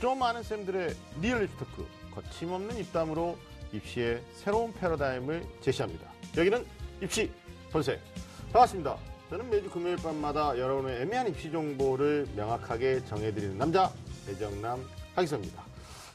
좀 아는 쌤들의 리얼 입시 토크 거침없는 입담으로 입시의 새로운 패러다임을 제시합니다. 여기는 입시 본색 반갑습니다. 저는 매주 금요일 밤마다 여러분의 애매한 입시 정보를 명확하게 정해드리는 남자 배정남 하기성입니다.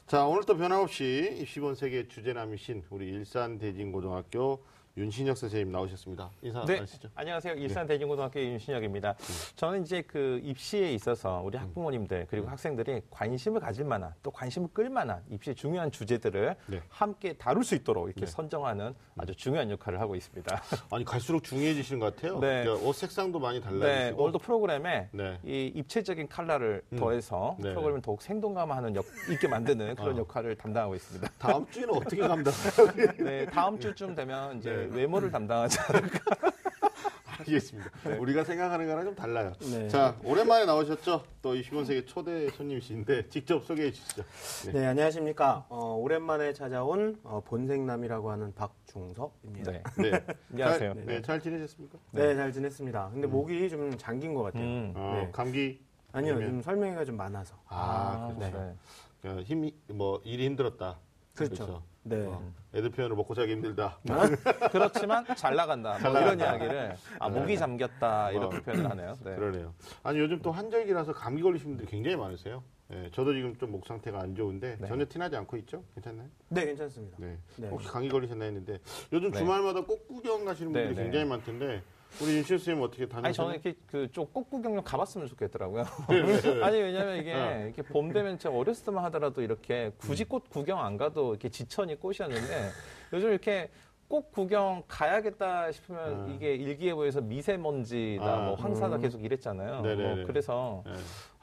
자 오늘 또 변함없이 입시 본색의 주제남이신 우리 일산 대진고등학교 윤신혁 선생님 나오셨습니다. 인사 네, 하시죠. 안녕하세요. 일산 대진고등학교 윤신혁입니다. 저는 이제 그 입시에 있어서 우리 음. 학부모님들 그리고 학생들이 관심을 가질 만한 또 관심을 끌 만한 입시의 중요한 주제들을 네. 함께 다룰 수 있도록 이렇게 네. 선정하는 아주 중요한 역할을 하고 있습니다. 아니 갈수록 중요해지시는 것 같아요. 네. 그러니까 옷 색상도 많이 네, 달라지시고. 오늘도 프로그램에 네. 이 입체적인 컬러를 음. 더해서 네. 프로그램을 더욱 생동감하는 역, 있게 만드는 그런 어. 역할을 담당하고 있습니다. 다음 주에는 어떻게 감당해요? 네, 다음 주쯤 되면 이제 네. 외모를 담당하지 않을까. 알겠습니다. 우리가 생각하는 거랑 좀 달라요. 네. 자, 오랜만에 나오셨죠? 또 25세기 초대 손님이신데 직접 소개해 주시죠. 네. 네, 안녕하십니까. 어, 오랜만에 찾아온 어, 본생남이라고 하는 박중석입니다. 네. 네. 안녕하세요. 잘, 네, 잘 지내셨습니까? 네, 잘 지냈습니다. 근데 목이 좀 잠긴 것 같아요. 음. 어, 네. 감기 아니요, 아니면- 좀 설명회가 좀 많아서. 아, 네. 그렇죠. 어, 힘이 뭐 일이 힘들었다. 그렇죠. 네. 어, 애들 표현을 먹고 자기 힘들다. 그렇지만 잘 나간다. 뭐잘 이런 나간다. 이야기를 아 목이 잠겼다 이렇게 어. 표현을 하네요. 네. 그러네요. 아니 요즘 또 한절기라서 감기 걸리신 분들이 굉장히 많으세요. 예, 저도 지금 좀 목 상태가 안 좋은데 네. 전혀 티나지 않고 있죠? 괜찮나요? 네, 괜찮습니다. 네. 네. 혹시 감기 걸리셨나 했는데 요즘 네. 주말마다 꽃 구경 가시는 분들이 네, 네. 굉장히 많텐데 우리 윤실 선생님 어떻게 다니세요? 아니 저는 이렇게 그좀 꽃구경 좀 가봤으면 좋겠더라고요. 네, 아니 왜냐면 이게 어. 이렇게 봄 되면 제가 어렸을 때만 하더라도 이렇게 굳이 꽃 구경 안 가도 이렇게 지천이 꽃이었는데 요즘 이렇게 꽃 구경 가야겠다 싶으면 아. 이게 일기예보에서 미세먼지다 아. 뭐 황사다 음. 계속 이랬잖아요. 어, 그래서 네.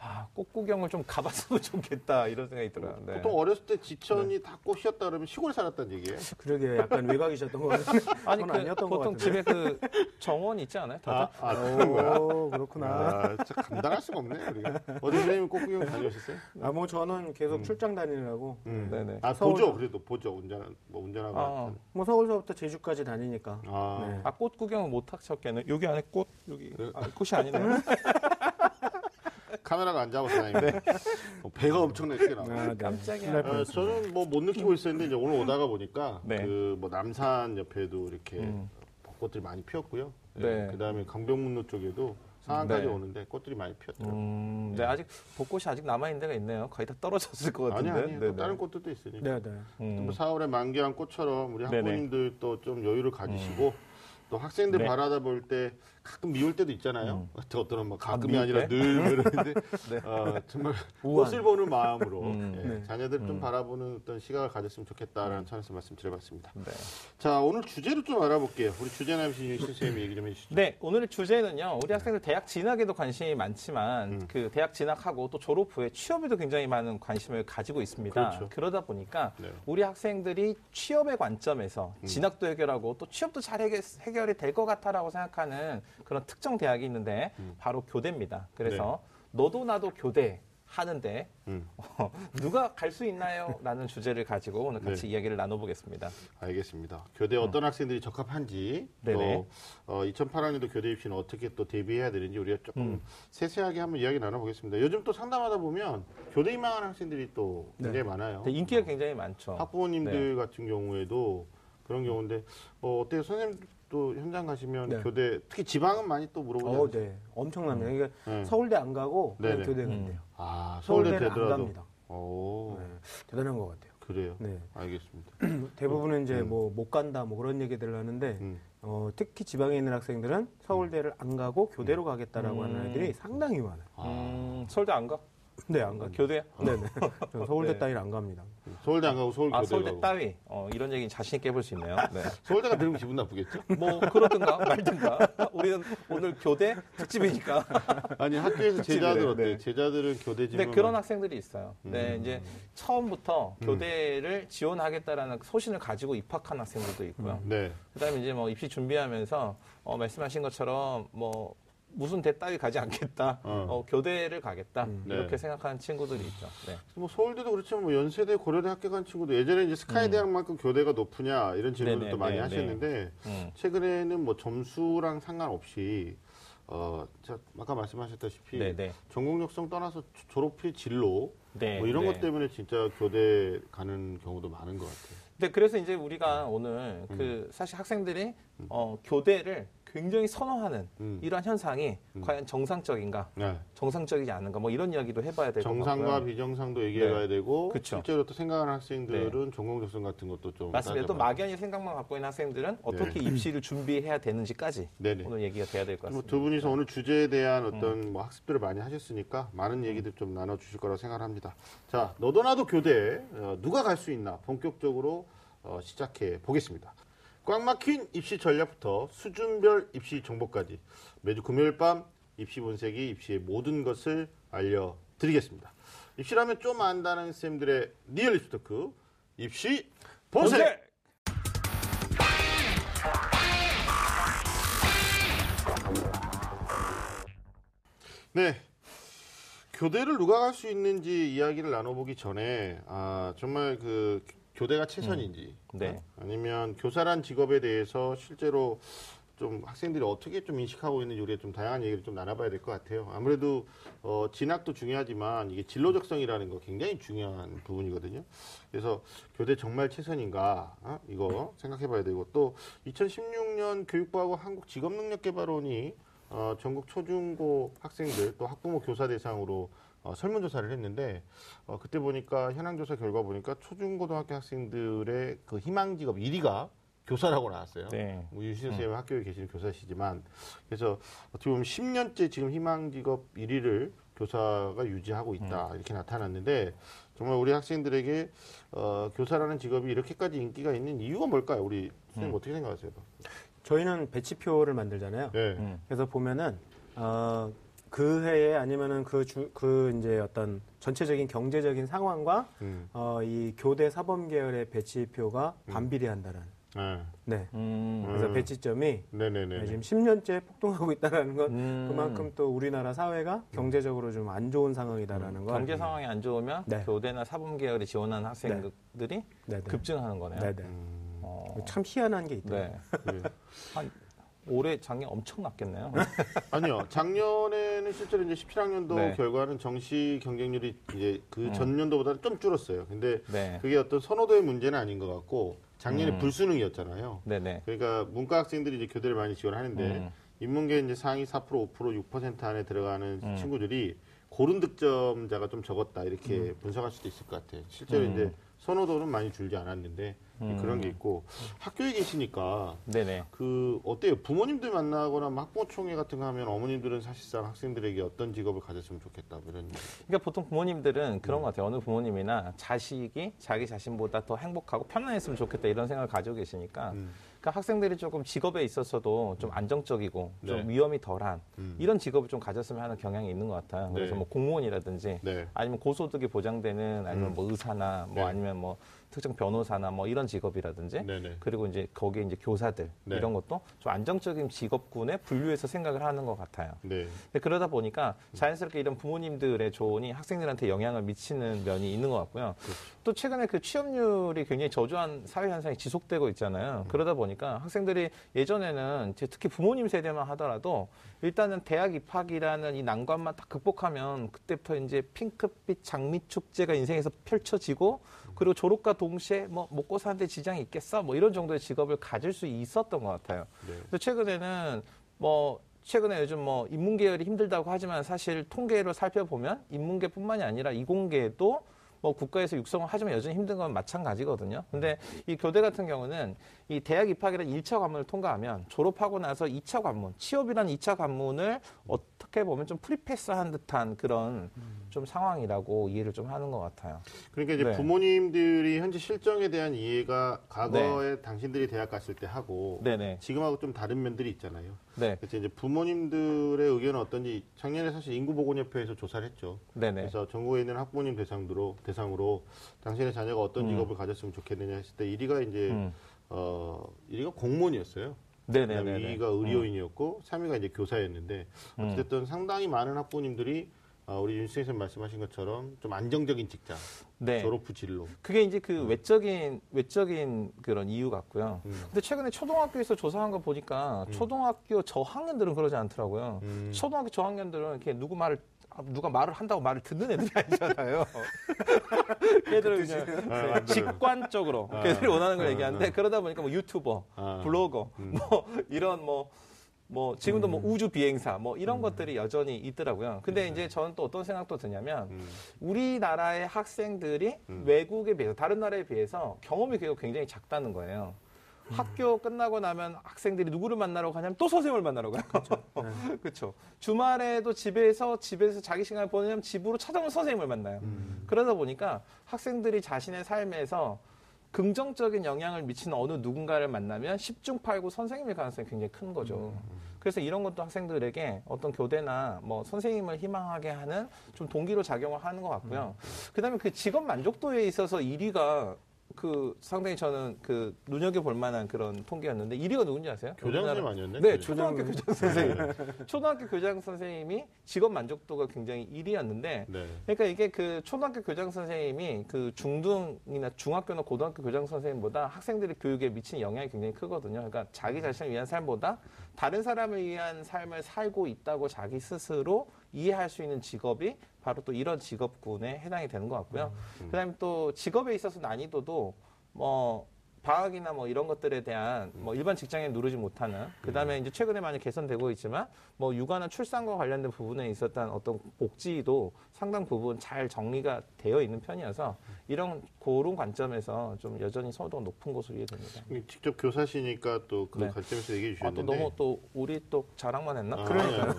아, 꽃 구경을 좀 가봤으면 좋겠다 이런 생각이 들어요. 네. 보통 어렸을 때 지천이 다 꽃이었다 그러면 시골에 살았다는 얘기예요. 그러게 약간 외곽이셨던 것 같은데. 아니 그 아니었던 것 보통. 집에 그 정원 있지 않아요? 아, 다들? 아 그런 거야. 오, 그렇구나. 아, 진짜 감당할 수가 없네 우리가. 어디 선생님 꽃구경 다녀오셨어요? 아, 뭐 저는 계속 음. 출장 다니느라고. 음. 네네. 아 서울- 보죠. 그래도 보죠. 운전 뭐 운전하고. 아. 뭐 서울서부터 제주까지 다니니까. 아. 네. 아, 꽃 구경은 못 하셨겠네. 여기 안에 꽃, 여기. 네. 아, 꽃이 아니네요. 카메라가 안 잡아서 다행이네. 어, 배가 엄청나게 크게 나와. 아, 네. 깜짝이야. 어. 저는 뭐 못 느끼고 있었는데 이제 오늘 오다가 보니까 네. 그뭐 남산 옆에도 이렇게 음. 벚꽃들이 많이 피었고요. 네. 그다음에 강변북로 쪽에도 상안까지 네. 오는데 꽃들이 많이 피었더라고요. 음, 네, 아직 벚꽃이 아직 남아 있는 데가 있네요. 거의 다 떨어졌을 것 아니 같은데. 아니 또 다른 꽃들도 있으니까. 네, 네. 음. 뭐 4월에 만개한 꽃처럼 우리 네네. 음. 학부모님들 또 좀 여유를 가지시고 또 학생들 네. 바라다 볼 때 가끔 미울 때도 있잖아요. 저 어떤 뭐 가끔이 미울 아니라 때? 늘 그러는데 네. 어, 정말. 꽃을 보는 마음으로 음. 예, 네. 자녀들 좀 음. 바라보는 어떤 시각을 가졌으면 좋겠다라는 차원에서 말씀드려봤습니다. 네. 자 오늘 주제를 좀 알아볼게요. 우리 주제남이신 윤 선생님이 얘기 좀 해주시죠. 네, 오늘의 주제는요. 우리 학생들 대학 진학에도 관심이 많지만 음. 그 대학 진학하고 또 졸업 후에 취업에도 굉장히 많은 관심을 가지고 있습니다. 그렇죠. 그러다 보니까 네. 우리 학생들이 취업의 관점에서 음. 진학도 해결하고 또 취업도 잘 해결, 해결이 될 것 같아라고 생각하는 그런 특정 대학이 있는데 음. 바로 교대입니다. 그래서 너도 나도 교대 하는데 음, 어, 누가 갈 수 있나요? 라는 주제를 가지고 오늘 같이 네. 이야기를 나눠보겠습니다. 알겠습니다. 교대 어떤 학생들이 적합한지 음. 네네. 또 어, 2008학년도 교대 입시는 어떻게 또 대비해야 되는지 우리가 조금 음. 세세하게 한번 이야기 나눠보겠습니다. 요즘 또 상담하다 보면 교대 입망하는 학생들이 또 굉장히 많아요. 근데 인기가 굉장히 많죠. 학부모님들 같은 경우에도 그런 경우인데 뭐 어때요? 선생님 도 현장 가시면 네. 교대 특히 지방은 많이 또 물어보지 어? 네. 엄청납니다. 그러니까 네. 서울대 안 가고 그냥 네네. 교대 음. 간대요. 아 서울대 서울대를 안 되더라도 갑니다. 오 네. 대단한 것 같아요. 그래요. 네. 알겠습니다. 대부분은 이제 음. 뭐못 간다 뭐 그런 얘기들을 하는데 음. 어, 특히 지방에 있는 학생들은 서울대를 안 가고 교대로 가겠다라고 음. 하는 아이들이 상당히 많아요. 아, 음, 서울대 안 가? 네, 안 가. 교대? 네네. 저는 서울대 네. 따위를 안 갑니다. 서울대 안 가고 서울 아, 교대 서울대 가고. 따위. 어, 이런 얘기는 자신있게 해볼 수 있네요. 네. 서울대가 들으면 기분 나쁘겠죠? 뭐, 그러든가 말든가. 우리는 오늘 교대 특집이니까. 아니 학교에서 제자들 네, 어때? 네. 요 제자들은 교대 지문 근데 그런 학생들이 있어요. 음. 네, 이제 처음부터 교대를 지원하겠다라는 소신을 가지고 입학한 학생들도 있고요. 네. 그 다음에 이제 뭐 입시 준비하면서 어, 말씀하신 것처럼 뭐 무슨 대 따위 가지 않겠다. 어. 어, 교대를 가겠다. 네. 이렇게 생각하는 친구들이 있죠. 네. 뭐 서울대도 그렇지만 뭐 연세대, 고려대 학교 간 친구도 예전에 이제 스카이 대학만큼 교대가 높으냐 이런 질문도 음. 네네, 또 많이 네, 하셨는데 음. 최근에는 뭐 점수랑 상관없이 어, 자, 아까 말씀하셨다시피 네네. 전공적성 떠나서 조- 졸업필 진로 네, 뭐 이런 네. 것 때문에 진짜 교대 가는 경우도 많은 것 같아요. 네, 그래서 이제 우리가 오늘 음. 그 사실 학생들이 어, 교대를 굉장히 선호하는 음. 이러한 현상이 과연 정상적인가, 네. 정상적이지 않은가, 뭐 이런 이야기도 해봐야 될것 같고요. 정상과 비정상도 얘기해봐야 되고 그쵸. 실제로 또 생각하는 학생들은 전공적성 같은 것도 좀 맞습니다. 또 막연히 생각만 갖고 있는 학생들은 어떻게 입시를 준비해야 되는지까지 네네. 오늘 얘기가 돼야 될것뭐 같습니다. 두 분이서 오늘 주제에 대한 음. 어떤 뭐 학습들을 많이 하셨으니까 많은 얘기들 좀 나눠주실 거라고 생각합니다. 자, 너도 나도 교대 어, 누가 갈 수 있나 본격적으로 어, 시작해 보겠습니다. 꽉 막힌 입시 전략부터 수준별 입시 정보까지 매주 금요일 밤 입시 본색이 입시의 모든 것을 알려드리겠습니다. 입시라면 좀 안다는 쌤들의 리얼 입시 토크 입시 본색! 네. 교대를 누가 갈 수 있는지 이야기를 나눠보기 전에 아 정말 그 교대가 최선인지 네. 아니면 교사란 직업에 대해서 실제로 좀 학생들이 어떻게 좀 인식하고 있는지 우리가 좀 다양한 얘기를 좀 나눠봐야 될 것 같아요. 아무래도 어, 진학도 중요하지만 이게 진로적성이라는 거 굉장히 중요한 부분이거든요. 그래서 교대 정말 최선인가 어? 이거 생각해봐야 되고 또 2016년 교육부하고 한국직업능력개발원이 어, 전국 초중고 학생들 또 학부모 교사 대상으로 어, 설문조사를 했는데 어, 그때 보니까 현황조사 결과 보니까 초중고등학교 학생들의 그 희망직업 1위가 교사라고 나왔어요. 네. 뭐 유신 선생님 학교에 계시는 교사시지만 그래서 어떻게 보면 10년째 지금 희망직업 1위를 교사가 유지하고 있다 이렇게 나타났는데 정말 우리 학생들에게 어, 교사라는 직업이 이렇게까지 인기가 있는 이유가 뭘까요? 우리 선생님 어떻게 생각하세요? 저희는 배치표를 만들잖아요. 네. 음. 그래서 보면은 어, 그 해에 아니면은 그 주 그 이제 어떤 전체적인 경제적인 상황과 음. 어, 이 교대 사범 계열의 배치표가 반비례한다는. 네. 네. 음. 그래서 음. 배치점이 네네네. 지금 10년째 폭등하고 있다는 건 음. 그만큼 또 우리나라 사회가 경제적으로 좀 안 좋은 상황이다라는 건. 경제 상황이 안 좋으면 네. 교대나 사범 계열에 지원하는 학생들이 네네. 급증하는 거네요. 네네. 음, 어, 참 희한한 게 있더라고요. 네. 그래요. 한 올해 작년 엄청 났겠네요. 아니요. 작년에는 실제로 이제 17학년도 네. 결과는 정시 경쟁률이 이제 그 전년도보다는 좀 줄었어요. 근데 네. 그게 어떤 선호도의 문제는 아닌 것 같고 작년에 음. 불수능이었잖아요. 네네. 그러니까 문과 학생들이 이제 교대를 많이 지원하는데 음. 인문계 이제 상위 4% 5% 6% 안에 들어가는 음. 친구들이 고른 득점자가 좀 적었다 이렇게 분석할 수도 있을 것 같아요. 실제로 음. 이제 선호도는 많이 줄지 않았는데 그런 게 있고 학교에 계시니까 네네. 그 어때요? 부모님들 만나거나 뭐 학부모 총회 같은 거 하면 어머님들은 사실상 학생들에게 어떤 직업을 가졌으면 좋겠다 뭐 이런 얘기. 그러니까 보통 부모님들은 그런 것 같아요. 어느 부모님이나 자식이 자기 자신보다 더 행복하고 편안했으면 좋겠다 이런 생각을 가지고 계시니까 음. 그러니까 학생들이 조금 직업에 있어서도 좀 안정적이고 좀 네. 위험이 덜한 음. 이런 직업을 좀 가졌으면 하는 경향이 있는 것 같아요. 그래서 네. 뭐 공무원이라든지 네. 아니면 고소득이 보장되는 아니면 음. 뭐 의사나 뭐 네. 아니면 뭐 특정 변호사나 뭐 이런 직업이라든지 네네. 그리고 이제 거기에 이제 교사들 네. 이런 것도 좀 안정적인 직업군에 분류해서 생각을 하는 것 같아요. 네. 그러다 보니까 자연스럽게 이런 부모님들의 조언이 학생들한테 영향을 미치는 면이 있는 것 같고요. 또 최근에 그 취업률이 굉장히 저조한 사회 현상이 지속되고 있잖아요. 그러다 보니까 학생들이 예전에는 특히 부모님 세대만 하더라도 일단은 대학 입학이라는 이 난관만 딱 극복하면 그때부터 이제 핑크빛 장미 축제가 인생에서 펼쳐지고 그리고 졸업과 동시에 뭐 먹고 사는데 지장이 있겠어? 뭐 이런 정도의 직업을 가질 수 있었던 것 같아요. 네. 근데 최근에는 뭐 최근에 요즘 뭐 인문계열이 힘들다고 하지만 사실 통계로 살펴보면 인문계뿐만이 아니라 이공계도 뭐 국가에서 육성을 하지만 여전히 힘든 건 마찬가지거든요. 근데 이 교대 같은 경우는 이 대학 입학이라는 1차 관문을 통과하면 졸업하고 나서 2차 관문, 취업이라는 2차 관문을 어떻게 보면 좀 프리패스한 듯한 그런 좀 상황이라고 이해를 좀 하는 것 같아요. 그러니까 이제 네. 부모님들이 현재 실정에 대한 이해가 과거에 당신들이 대학 갔을 때 하고 네네. 지금하고 좀 다른 면들이 있잖아요. 네. 그래서 이제 부모님들의 의견은 어떤지 작년에 사실 인구보건협회에서 조사를 했죠. 네네. 그래서 전국에 있는 학부모님 대상으로 대상으로 당신의 자녀가 어떤 음. 직업을 가졌으면 좋겠느냐 했을 때 1위가 이제 음. 어 1위가 공무원이었어요. 네네네. 2위가 의료인이었고 3위가 이제 교사였는데 음. 어쨌든 상당히 많은 학부모님들이 어, 우리 윤수생 선생님 말씀하신 것처럼 좀 안정적인 직장, 네. 졸업 후 진로. 그게 이제 그 외적인 외적인 그런 이유 같고요. 음. 근데 최근에 초등학교에서 조사한 거 보니까 초등학교 저학년들은 그러지 않더라고요. 음. 초등학교 저학년들은 이렇게 누구 말을 아, 누가 말을 한다고 말을 듣는 애들이 아니잖아요. 걔들은 그냥 아, 네, 맞아요. 직관적으로 아. 걔들이 원하는 걸 아, 얘기하는데 아. 그러다 보니까 뭐 유튜버, 아. 블로거, 음. 뭐 이런 뭐 뭐 지금도 뭐 우주 비행사 뭐 이런 것들이 여전히 있더라고요. 근데 이제 저는 또 어떤 생각도 드냐면 음. 우리나라의 학생들이 음. 외국에 비해서 다른 나라에 비해서 경험이 굉장히 작다는 거예요. 학교 끝나고 나면 학생들이 누구를 만나러 가냐면 또 선생님을 만나러 가요. 그렇죠. 주말에도 집에서 집에서 자기 시간을 보내면 집으로 찾아오는 선생님을 만나요. 음. 그러다 보니까 학생들이 자신의 삶에서 긍정적인 영향을 미치는 어느 누군가를 만나면 10중 8구 선생님일 가능성이 굉장히 큰 거죠. 그래서 이런 것도 학생들에게 어떤 교대나 뭐 선생님을 희망하게 하는 좀 동기로 작용을 하는 것 같고요. 그다음에 그 직업 만족도에 있어서 1위가 그 상당히 저는 그 눈여겨 볼 만한 그런 통계였는데 1위가 누군지 아세요? 교장 선생님 우리나라- 아니었네? 네, 교장. 초등학교 교장 선생님. 초등학교 교장 선생님이 직업 만족도가 굉장히 1위였는데 네. 그러니까 이게 그 초등학교 교장 선생님이 그 중등이나 중학교나 고등학교 교장 선생님보다 학생들의 교육에 미치는 영향이 굉장히 크거든요. 그러니까 자기 자신을 위한 삶보다 다른 사람을 위한 삶을 살고 있다고 자기 스스로 이해할 수 있는 직업이 바로 또 이런 직업군에 해당이 되는 것 같고요. 그다음에 또 직업에 있어서 난이도도 뭐 방학이나 뭐 이런 것들에 대한 뭐 일반 직장에 누르지 못하는 그다음에 이제 최근에 많이 개선되고 있지만 뭐 육아나 출산과 관련된 부분에 있었던 어떤 복지도 상당 부분 잘 정리가 되어 있는 편이어서 이런 그런 관점에서 좀 여전히 선호도가 높은 것으로 이해됩니다. 직접 교사시니까 또그 네. 관점에서 얘기해 아, 또 주셨는데. 너무 또 우리 또 자랑만 했나? 아, 아니, 아니.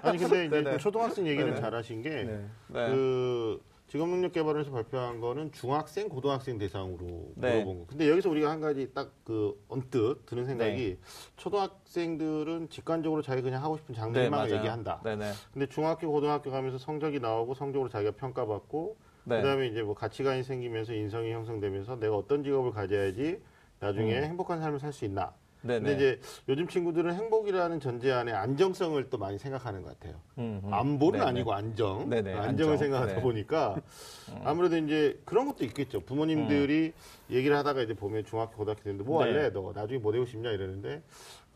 아니 근데 이제 네네. 또 초등학생 얘기를 네네. 잘하신 게 네. 네. 그 직업 능력 개발에서 발표한 거는 중학생, 고등학생 대상으로 네. 물어본 거. 근데 여기서 우리가 한 가지 딱 그 언뜻 드는 생각이 네. 초등학생들은 직관적으로 자기 그냥 하고 싶은 장래만 맞아요. 얘기한다. 네네. 근데 중학교, 고등학교 가면서 성적이 나오고 성적으로 자기가 평가받고 네. 그다음에 이제 뭐 가치관이 생기면서 인성이 형성되면서 내가 어떤 직업을 가져야지 나중에 행복한 삶을 살 수 있나. 음. 네네. 근데 이제 요즘 친구들은 행복이라는 전제 안에 안정성을 또 많이 생각하는 것 같아요. 음, 음. 안보는 네네. 아니고 안정. 네네, 안정을 안정. 생각하다 네. 보니까 아무래도 이제 그런 것도 있겠죠. 부모님들이 얘기를 하다가 이제 보면 중학교, 고등학교 되는데 뭐 네. 할래? 너 나중에 뭐 되고 싶냐 이러는데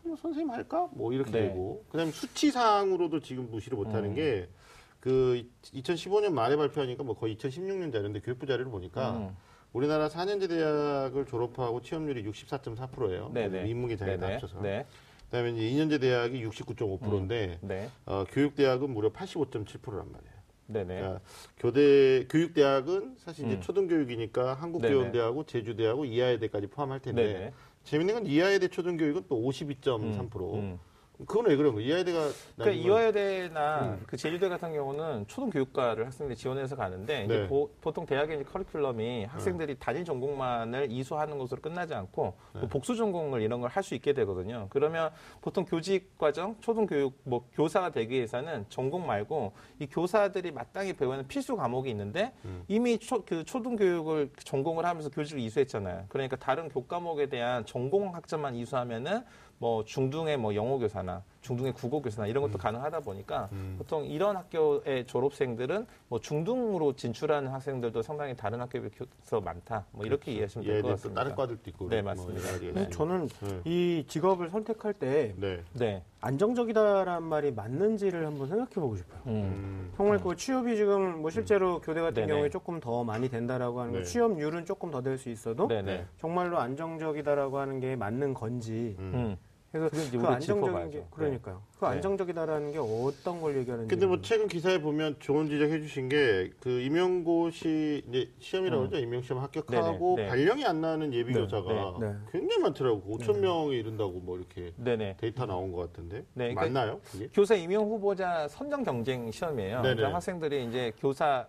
뭐 선생님 할까? 뭐 이렇게 네. 되고 그 다음에 수치상으로도 지금 무시를 못하는 음. 게그 2015년 말에 발표하니까 뭐 거의 2016년 자료인데 교육부 자료를 보니까 음. 우리나라 4년제 대학을 졸업하고 취업률이 64.4%예요. 네네. 인문계 자리 다 네네. 합쳐서. 네. 그다음에 이제 2년제 대학이 69.5%인데 네. 어, 교육대학은 무려 85.7%란 말이에요. 네네. 그러니까 교대 교육대학은 사실 이제 음. 초등교육이니까 한국교원대하고 제주대하고 이하여대까지 포함할 텐데 네네. 재밌는 건 이하여대 초등교육은 또 52.3%. 음. 그건 왜 그런 거예요? 이하여대가 그러니까 이화여대나 음. 그 제주대 같은 경우는 초등 교육과를 학생들이 지원해서 가는데 이제 네. 보, 통 대학의 이제 커리큘럼이 학생들이 단일 전공만을 이수하는 것으로 끝나지 않고 네. 뭐 복수 전공을 이런 걸 할 수 있게 되거든요. 그러면 보통 교직 과정, 초등 교육 뭐 교사가 되기 위해서는 전공 말고 이 교사들이 마땅히 배우는 필수 과목이 있는데 음. 이미 초, 그 초등 교육을 전공을 하면서 교직을 이수했잖아요. 그러니까 다른 교과목에 대한 전공 학점만 이수하면은 뭐 중등의 뭐 영어 교사나 중등의 국어 교사나 이런 것도 가능하다 보니까 음. 보통 이런 학교의 졸업생들은 뭐 중등으로 진출하는 학생들도 상당히 다른 학교에 비해서 많다. 뭐 이렇게 이해하시면 될 것 같습니다. 다른 과들도 있고. 네, 뭐 맞습니다. 가지가 네. 저는 네. 이 직업을 선택할 때 네. 네. 안정적이다라는 말이 맞는지를 한번 생각해 보고 싶어요. 음. 음. 정말 그 취업이 지금 뭐 실제로 교대 같은 네네. 경우에 조금 더 많이 된다라고 하는 건 네. 취업률은 조금 더 될 수 있어도 네네. 정말로 안정적이다라고 하는 게 맞는 건지 음. 음. 그래서 그게 이제 그 안정적인. 게 그러니까요. 그 네. 안정적이다라는 게 어떤 걸 얘기하는지. 근데 뭐 최근 기사에 보면 좋은 지적해 주신 게 그 임용고시 이제 시험이라고 음. 그러죠. 임용시험 합격하고 네네, 네. 발령이 안 나는 예비 네, 교사가 네. 굉장히 많더라고. 5천 명에 이른다고 뭐 이렇게 네네. 데이터 나온 것 같은데. 네, 그러니까 맞나요? 그게? 교사 임용 후보자 선정 경쟁 시험이에요. 그러니까 학생들이 이제 교사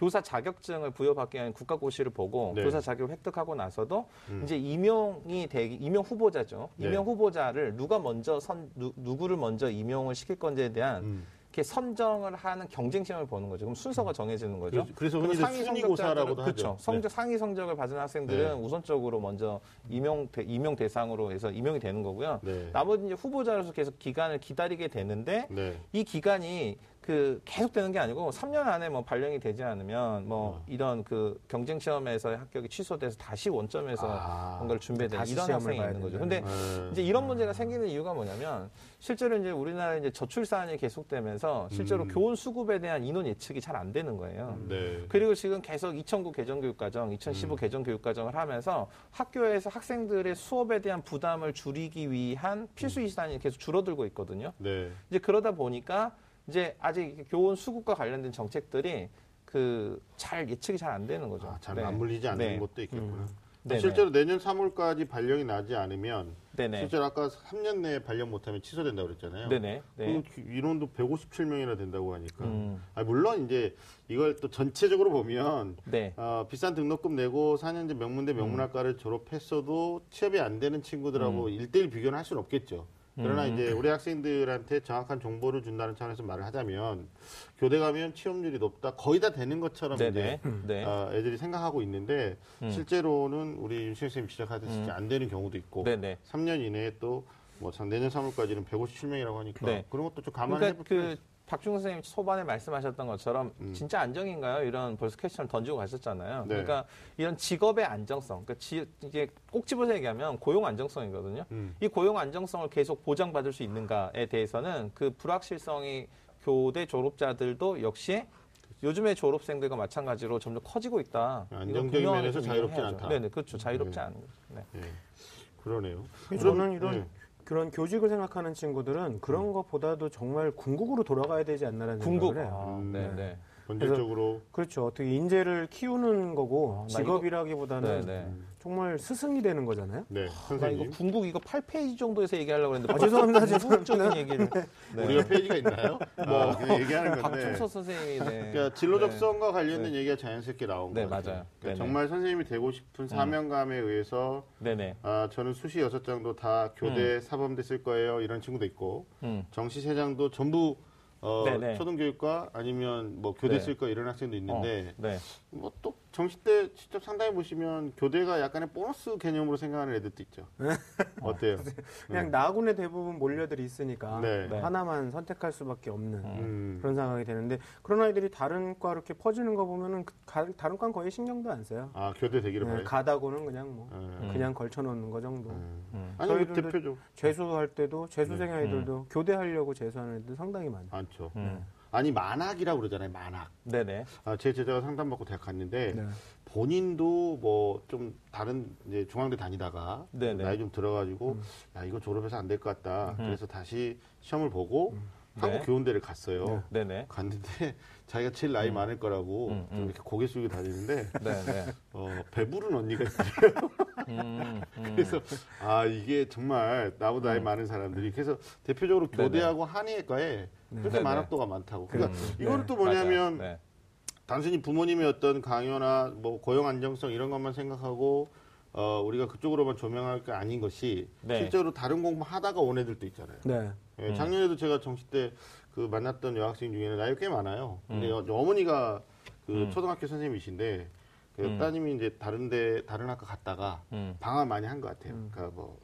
교사 자격증을 부여받기 위한 국가고시를 보고 네. 교사 자격을 획득하고 나서도 음. 이제 임용이 되기 임용 후보자죠. 네. 임용 후보자를 누가 먼저 선 누, 누구를 먼저 임용을 시킬 건지에 대한 음. 이렇게 선정을 하는 경쟁 시험을 보는 거죠. 그럼 순서가 정해지는 거죠. 그래서, 그래서 그럼 흔히들 순위고사라고도 하죠. 그렇죠. 성적 상위 성적을 받은 학생들은 네. 우선적으로 먼저 임용 대, 임용 대상으로 해서 임용이 되는 거고요. 네. 나머지 이제 후보자로서 계속 기간을 기다리게 되는데 네. 이 기간이 그 계속되는 게 아니고 3년 안에 뭐 발령이 되지 않으면 뭐 어. 이런 그 경쟁 시험에서의 합격이 취소돼서 다시 원점에서 아. 뭔가를 준비해야 되는 이런 학생이 있는 거죠. 근데 네. 이제 이런 문제가 생기는 이유가 뭐냐면 실제로 이제 우리나라 이제 저출 산이 계속되면서 실제로 음. 교원 수급에 대한 인원 예측이 잘 안 되는 거예요. 네. 그리고 지금 계속 2009 개정 교육과정, 2015 음. 개정 교육과정을 하면서 학교에서 학생들의 수업에 대한 부담을 줄이기 위한 필수 이시단이 계속 줄어들고 있거든요. 네. 이제 그러다 보니까 이제 아직 교원 수급과 관련된 정책들이 그 잘 예측이 잘 안 되는 거죠. 아, 잘 네. 맞물리지 않는 네. 것도 있겠구나. 네네. 실제로 내년 3월까지 발령이 나지 않으면 네네. 실제로 아까 3년 내에 발령 못하면 취소된다고 그랬잖아요. 네네. 네. 그 인원도 157명이나 된다고 하니까. 음. 아, 물론 이제 이걸 또 전체적으로 보면 네. 어, 비싼 등록금 내고 4년제 명문대 명문학과를 졸업했어도 취업이 안 되는 친구들하고 음. 일대일 비교는 할 수는 없겠죠. 그러나 이제 우리 학생들한테 정확한 정보를 준다는 차원에서 말을 하자면 교대 가면 취업률이 높다 거의 다 되는 것처럼 이제 네네. 네. 어, 애들이 생각하고 있는데 음. 실제로는 우리 윤 선생님 지적하듯이 음. 안 되는 경우도 있고 네네. 3년 이내에 또뭐 내년 3월까지는 157명이라고 하니까 네. 그런 것도 좀 감안해 그러니까 볼그 박중 선생님 초반에 말씀하셨던 것처럼 음. 진짜 안정인가요? 이런 벌써 퀘스천을 던지고 가셨잖아요. 네. 그러니까 이런 직업의 안정성, 그러니까 지, 이게 꼭 집어서 얘기하면 고용 안정성이거든요. 음. 이 고용 안정성을 계속 보장받을 수 있는가에 대해서는 그 불확실성이 교대 졸업자들도 역시 요즘의 졸업생들과 마찬가지로 점점 커지고 있다. 안정적인 면에서 이해해야죠. 않다. 네네, 그렇죠. 자유롭지 네. 않은 거죠. 네. 예. 그러네요. 저는 이런 예. 그런 교직을 생각하는 친구들은 그런 것보다도 정말 궁극으로 돌아가야 되지 않나라는 궁극. 생각을 해요. 아, 음. 네네. 본질적으로 그렇죠. 어떻게 인재를 키우는 거고 아, 나 직업이라기보다는 네네. 정말 스승이 되는 거잖아요. 네나 이거 선생님 궁극 이거 8페이지 정도에서 얘기하려고 했는데 아, 죄송합니다. 궁극적인 얘기를 네. 우리가 페이지가 있나요? 뭐 그냥 얘기하는 건데. 박종서 선생님이 네. 그러니까 진로 네. 적성과 관련된 얘기가 자연스럽게 나온 네, 것 같아요. 맞아요. 그러니까 네네. 정말 선생님이 되고 싶은 사명감에 의해서 네네. 아, 저는 수시 여섯 장도 다 교대 사범대 쓸 거예요. 이런 친구도 있고 음. 정시 세 장도 전부 어. 초등교육과 아니면 뭐 교대 네. 쓸거 이런 학생도 있는데 어, 네. 뭐 또 정시 때 직접 상담해 보시면 교대가 약간의 보너스 개념으로 생각하는 애들도 있죠. 어때요? 그냥 나군에 대부분 몰려들이 있으니까 네. 네. 하나만 선택할 수밖에 없는 음. 그런 상황이 되는데 그런 아이들이 다른 과 이렇게 퍼지는 거 보면은 그 가- 다른 과는 거의 신경도 안 써요. 아 교대 되기를 네, 바래. 가다고는 그냥 뭐 음. 그냥 걸쳐놓는 거 정도. 음. 아니 뭐 저희들도 대표죠. 재수할 때도 재수생 네. 아이들도 교대하려고 재수하는 애들 상당히 많아요. 많죠. 음. 아니 만학이라고 그러잖아요. 만학. 네네. 아, 제 제자가 상담받고 대학 갔는데 네. 본인도 뭐 좀 다른 이제 중앙대 다니다가 네네. 나이 좀 들어가지고 야 이거 졸업해서 안 될 것 같다. 음. 그래서 다시 시험을 보고 네. 한국 교원대를 갔어요. 네네. 갔는데 자기가 제일 나이 음. 많을 거라고 음, 좀 음. 이렇게 고개 숙이고 다니는데 네 네. 어, 배부른 언니가 있어요. 음, 음. 그래서 아 이게 정말 나보다 나이 음. 많은 사람들이 그래서 대표적으로 네네. 교대하고 한의과에 그렇게 네네. 만학도가 많다고. 그러니까 음. 이거는 네. 또 뭐냐면. 네. 단순히 부모님의 어떤 강요나 뭐 고용 안정성 이런 것만 생각하고 어, 우리가 그쪽으로만 조명할 게 아닌 것이 네. 실제로 다른 공부 하다가 온 애들도 있잖아요. 네. 예, 음. 작년에도 제가 정시 때 그 만났던 여학생 중에는 나이 꽤 많아요. 근데 음. 어, 어머니가 그 음. 초등학교 선생님이신데 그 음. 따님이 이제 다른데 다른 학교 갔다가 음. 방황 많이 한 것 같아요. 음. 그러니까 뭐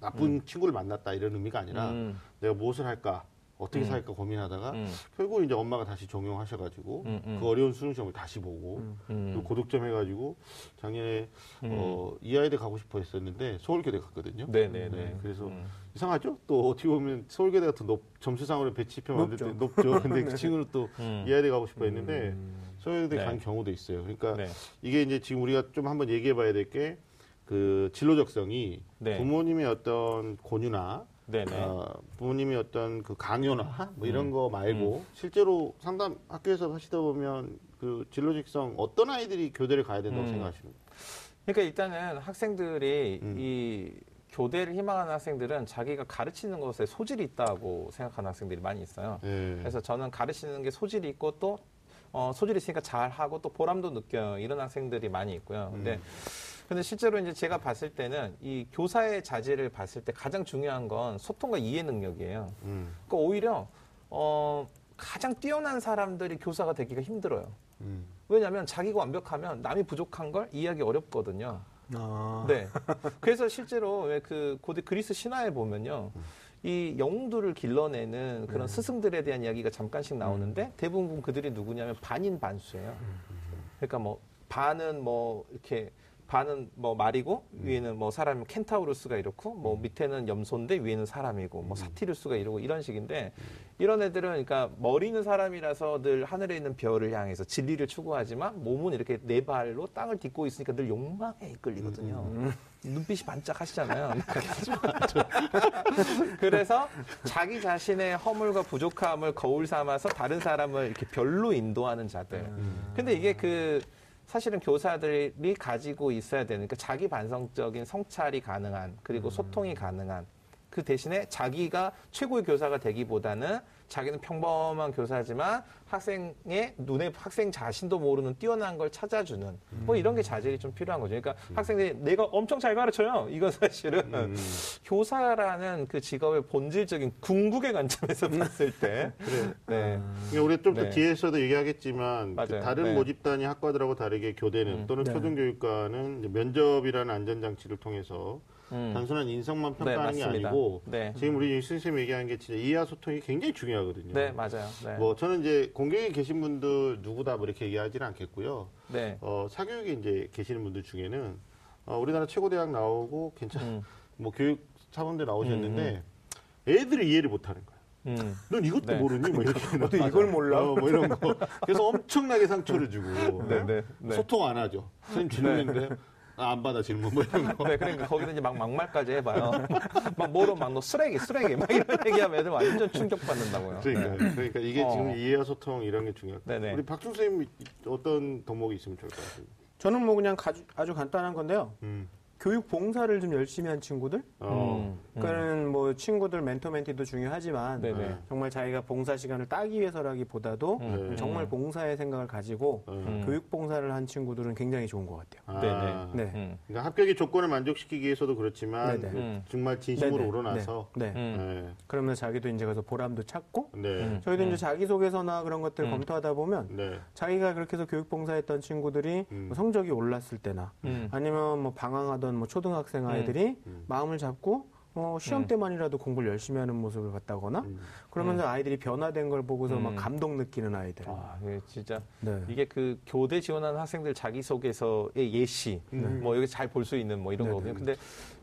나쁜 친구를 만났다 이런 의미가 아니라 음. 내가 무엇을 할까 어떻게 음. 살까 고민하다가 음. 결국 이제 엄마가 다시 종용하셔가지고 음. 음. 그 어려운 수능 시험을 다시 보고 음. 음. 그 고득점 해가지고 작년에 음. 어, 이하이대 가고 싶어 했었는데 서울교대 갔거든요. 네네네. 네, 그래서 음. 이상하죠? 또 어떻게 보면 서울교대가 더 높, 점수상으로 배치표 만들 때 높죠. 근데 그 친구는 또 음. 이하이대 가고 싶어 했는데 음. 서울교대 네. 간 경우도 있어요. 그러니까 네. 이게 이제 지금 우리가 좀 한번 얘기해 봐야 될 게 그 진로 적성이 네. 부모님의 어떤 권유나 네네. 어, 부모님의 어떤 그 강요나 뭐 이런 음. 거 말고 실제로 상담 학교에서 하시다 보면 그 진로 적성 어떤 아이들이 교대를 가야 된다고 음. 거예요? 그러니까 일단은 학생들이 음. 이 교대를 희망하는 학생들은 자기가 가르치는 것에 소질이 있다고 생각하는 학생들이 많이 있어요. 네. 그래서 저는 가르치는 게 소질이 있고 또 어, 소질이 있으니까 잘하고 또 보람도 느껴요. 이런 학생들이 많이 있고요. 근데 음. 근데 실제로 이제 제가 봤을 때는 이 교사의 자질을 봤을 때 가장 중요한 건 소통과 이해 능력이에요. 음, 그러니까 오히려 어, 가장 뛰어난 사람들이 교사가 되기가 힘들어요. 음. 왜냐하면 자기가 완벽하면 남이 부족한 걸 이해하기 어렵거든요. 아. 네. 그래서 실제로 왜 그 고대 그리스 신화에 보면요. 이 영웅들을 길러내는 그런 스승들에 대한 이야기가 잠깐씩 나오는데 대부분 그들이 누구냐면 반인 반수예요. 그러니까 뭐 반은 뭐 이렇게 반은 뭐 말이고 위에는 뭐 사람 켄타우루스가 이렇고 뭐 밑에는 염소인데 위에는 사람이고 뭐 사티루스가 이러고 이런 식인데 이런 애들은 그러니까 머리는 사람이라서 늘 하늘에 있는 별을 향해서 진리를 추구하지만 몸은 이렇게 네 발로 땅을 딛고 있으니까 늘 욕망에 이끌리거든요. 눈빛이 반짝하시잖아요. 그래서 자기 자신의 허물과 부족함을 거울 삼아서 다른 사람을 이렇게 별로 인도하는 자들. 근데 이게 그 사실은 교사들이 가지고 있어야 되는 그러니까 자기 반성적인 성찰이 가능한 그리고 소통이 가능한 그 대신에 자기가 최고의 교사가 되기보다는 자기는 평범한 교사지만 학생의 눈에 학생 자신도 모르는 뛰어난 걸 찾아주는 뭐 이런 게 자질이 좀 필요한 거죠. 그러니까 학생들이 내가 엄청 잘 가르쳐요. 이건 사실은 음. 교사라는 그 직업의 본질적인 궁극의 관점에서 봤을 때 그래. 네. 그러니까 우리가 좀더 네. 뒤에서도 얘기하겠지만 그. 다른 네. 모집단이 학과들하고 다르게 교대는 음. 또는 네. 초등교육과는 면접이라는 안전장치를 통해서 음. 단순한 인성만 네, 평가하는 게 맞습니다. 아니고 네. 지금 우리 선생님이 얘기한 게 진짜 이해와 소통이 굉장히 중요하거든요. 네, 맞아요. 네. 뭐 저는 이제 공경에 계신 분들 누구다 뭐 이렇게 얘기하지는 않겠고요. 네. 어, 사교육에 이제 계시는 분들 중에는 어, 우리나라 최고 대학 나오고 괜찮 음. 뭐 교육 사범대 나오셨는데 애들이 이해를 못하는 거야. 음. 넌 이것도 네. 모르니? 뭐 이렇게. 어떻게 이걸 몰라? 어, 뭐 이런 거. 그래서 엄청나게 상처를 주고. 네, 네, 네. 소통 안 하죠. 선생님 질문인데, 아, 안 받아 질문 뭐 이런 거. 네, 그러니까 거기서 이제 막 막말까지 해봐요. 막 뭐로 막 너 쓰레기, 쓰레기 막 이런 얘기하면 애들 완전 충격받는다고요. 그러니까, 네. 그러니까 이게 어. 지금 이해와 소통 이런 게. 네네. 우리 박준 선생님 어떤 덕목이 있으면 좋을 것 같아요? 저는 뭐 그냥 가주- 아주 간단한 건데요. 음. 교육 봉사를 좀 열심히 한 친구들. 어. 음. 그러니까는 뭐 친구들 멘토 멘티도 중요하지만 네네. 정말 자기가 봉사 시간을 따기 위해서라기보다도 네. 정말 봉사의 생각을 가지고 어. 음. 교육 봉사를 한 친구들은 굉장히 좋은 것 같아요. 아. 네. 음. 그러니까 합격의 조건을 만족시키기 위해서도 그렇지만 네네. 그 음. 정말 진심으로 네네. 우러나서 네. 네. 음. 그러면 자기도 이제 가서 보람도 찾고 네. 네. 음. 저희도 이제 자기 소개서나 그런 것들 음. 검토하다 보면 네. 자기가 그렇게 해서 교육 봉사했던 친구들이 음. 뭐 성적이 올랐을 때나 음. 아니면 뭐 방황하던 뭐 초등학생 아이들이 음. 마음을 잡고 어, 시험 음. 때만이라도 공부를 열심히 하는 모습을 봤다거나 음. 그러면서 아이들이 변화된 걸 보고서 막 음. 감동 느끼는 아이들. 아, 이게 진짜 네. 이게 그 교대 지원하는 학생들 자기 소개서의 예시, 음. 뭐 여기 잘 볼 수 있는 뭐 이런. 거거든요. 근데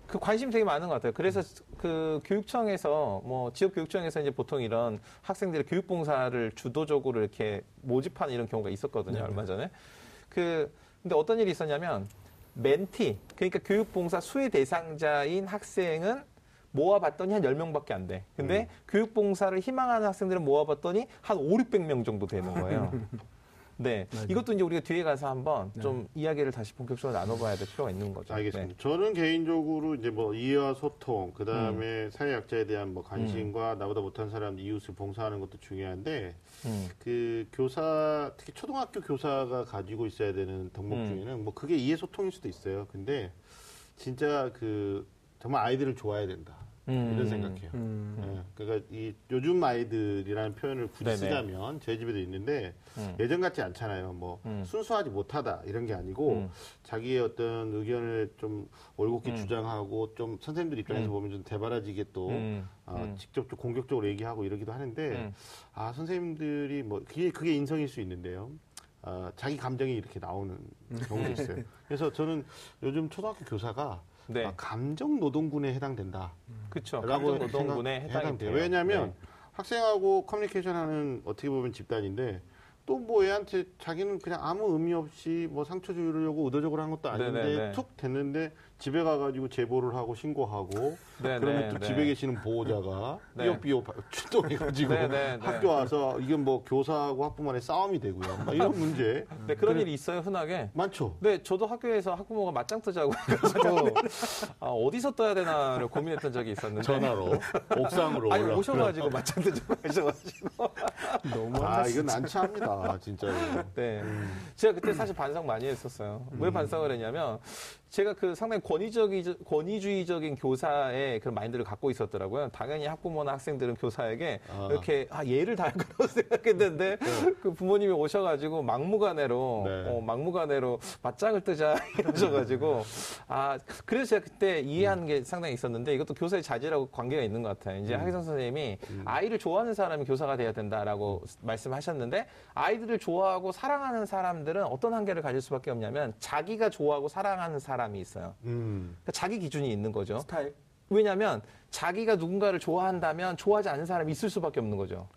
그 관심이 되게 많은 것 같아요. 그래서 그 교육청에서 뭐 지역 교육청에서 이제 보통 이런 학생들의 교육 봉사를 주도적으로 이렇게 모집하는 이런 경우가 있었거든요. 네네. 얼마 전에. 그 근데 어떤 일이 있었냐면 멘티, 그러니까 교육 봉사 수혜 대상자인 학생은 모아봤더니 한 10명밖에 안 돼. 근데 교육 봉사를 희망하는 학생들은 모아봤더니 한 5, 600명 정도 되는 거예요. 네. 이것도 이제 우리가 뒤에 가서 한번 좀 이야기를 다시 본격적으로 나눠봐야 될 필요가 있는 거죠. 알겠습니다. 저는 개인적으로 이제 뭐 이해와 소통, 그 음. 다음에 사회 약자에 대한 뭐 관심과 나보다 못한 사람 이웃을 봉사하는 것도 중요한데 네. 음. 그 교사 특히 초등학교 교사가 가지고 있어야 되는 덕목 음. 중에는 뭐 그게 이해 소통일 수도 있어요. 근데 진짜 그 정말 아이들을 좋아해야 된다. 음. 이런 생각해요. 음. 예, 그러니까 이 요즘 아이들이라는 표현을 굳이 네네. 쓰자면 저희 집에도 있는데 음. 예전 같지 않잖아요. 뭐 음. 순수하지 못하다 이런 게 아니고 음. 자기의 어떤 의견을 좀 올곧게 음. 주장하고 좀 선생님들 입장에서 음. 보면 좀 대바라지게 또 음. 직접 좀 공격적으로 얘기하고 이러기도 하는데 음. 아 선생님들이 뭐 그게 그게 인성일 수 있는데요. 아, 자기 감정이 이렇게 나오는 경우도 있어요. 그래서 저는 요즘 초등학교 교사가 네. 아, 감정 노동군에 해당된다. 그렇죠. 라고 감정 노동군에 해당돼요. 돼요. 왜냐하면 네. 학생하고 커뮤니케이션 하는 어떻게 보면 집단인데 또뭐 애한테 자기는 그냥 아무 의미 없이 뭐 상처 주려고 의도적으로 한 것도 아닌데 네네네. 툭 됐는데 집에 가가지고 제보를 하고 신고하고 네, 그러면 네, 또 네. 집에 계시는 보호자가 네. 삐요삐요 출동해가지고 네, 네, 네. 학교 와서 이건 뭐 교사하고 학부모간의 싸움이 되고요. 막 이런 문제 네, 그런 일이 있어요, 흔하게. 많죠. 네, 저도 학교에서 학부모가 맞짱 뜨자고 해가지고 아, 어디서 떠야 되나를 고민했던 적이 있었는데. 전화로 옥상으로 아니 올라. 오셔가지고 맞짱 뜨자고 하셔가지고. 너무 아 이건 난처합니다. 아, 진짜로. 네. 음. 제가 그때 사실 반성 많이 했었어요. 왜 반성을 했냐면, 제가 그 상당히 권위적이, 권위주의적인 교사의 그런 마인드를 갖고 있었더라고요. 당연히 학부모나 학생들은 교사에게 아. 이렇게, 아, 예를 다할 거라고 생각했는데, 그 부모님이 오셔가지고 막무가내로, 네. 어, 막무가내로 맞짱을 뜨자 이러셔가지고, 아, 그래서 제가 그때 이해하는 게 상당히 있었는데, 이것도 교사의 자질하고 관계가 있는 것 같아요. 음. 이제 하기선 선생님이 아이를 좋아하는 사람이 교사가 돼야 된다라고 말씀하셨는데, 아이들을 좋아하고 사랑하는 사람들은 어떤 한계를 가질 수밖에 없냐면, 자기가 좋아하고 사랑하는 사람이 있어요. 음. 그러니까 자기 기준이 있는 거죠. 스타일. 왜냐하면 자기가 누군가를 좋아한다면 좋아하지 않는 사람이 있을 수밖에 없는 거죠.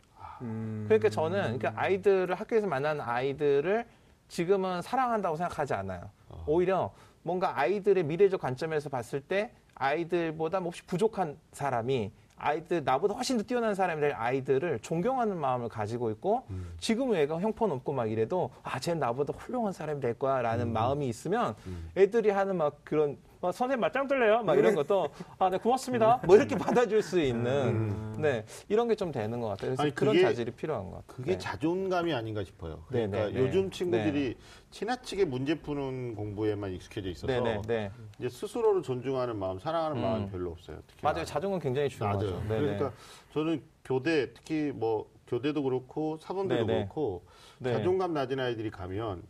음. 그러니까 저는 그러니까 아이들을 학교에서 만난 아이들을 지금은 사랑한다고 생각하지 않아요. 오히려 뭔가 아이들의 미래적 관점에서 봤을 때 아이들보다 몹시 부족한 사람이 아이들 나보다 훨씬 더 뛰어난 사람이 될 아이들을 존경하는 마음을 가지고 있고 지금은 얘가 형편없고 막 이래도 아 쟤는 나보다 훌륭한 사람이 될 거야라는 마음이 있으면 애들이 하는 막 그런 어, 선생님 맞짱 뜰래요? 막 이런 것도 아 네 고맙습니다. 뭐 이렇게 받아줄 수 있는 네 이런 게 좀 되는 것 같아요. 그래서 아니, 그런 그게- 자질이 필요한 것 같아요. 그게 네. 자존감이 아닌가 싶어요. 네, 그러니까 네, 네. 요즘 친구들이 지나치게 문제 푸는 공부에만 익숙해져 있어서 네, 네, 네. 이제 스스로를 존중하는 마음, 사랑하는 음. 마음이 별로 없어요. 특히 맞아요. 자존감 굉장히 중요하죠. 맞아요. 네, 그러니까 저는 교대 특히 뭐 교대도 그렇고 사범대도 네, 네. 그렇고 네. 자존감 낮은 아이들이 가면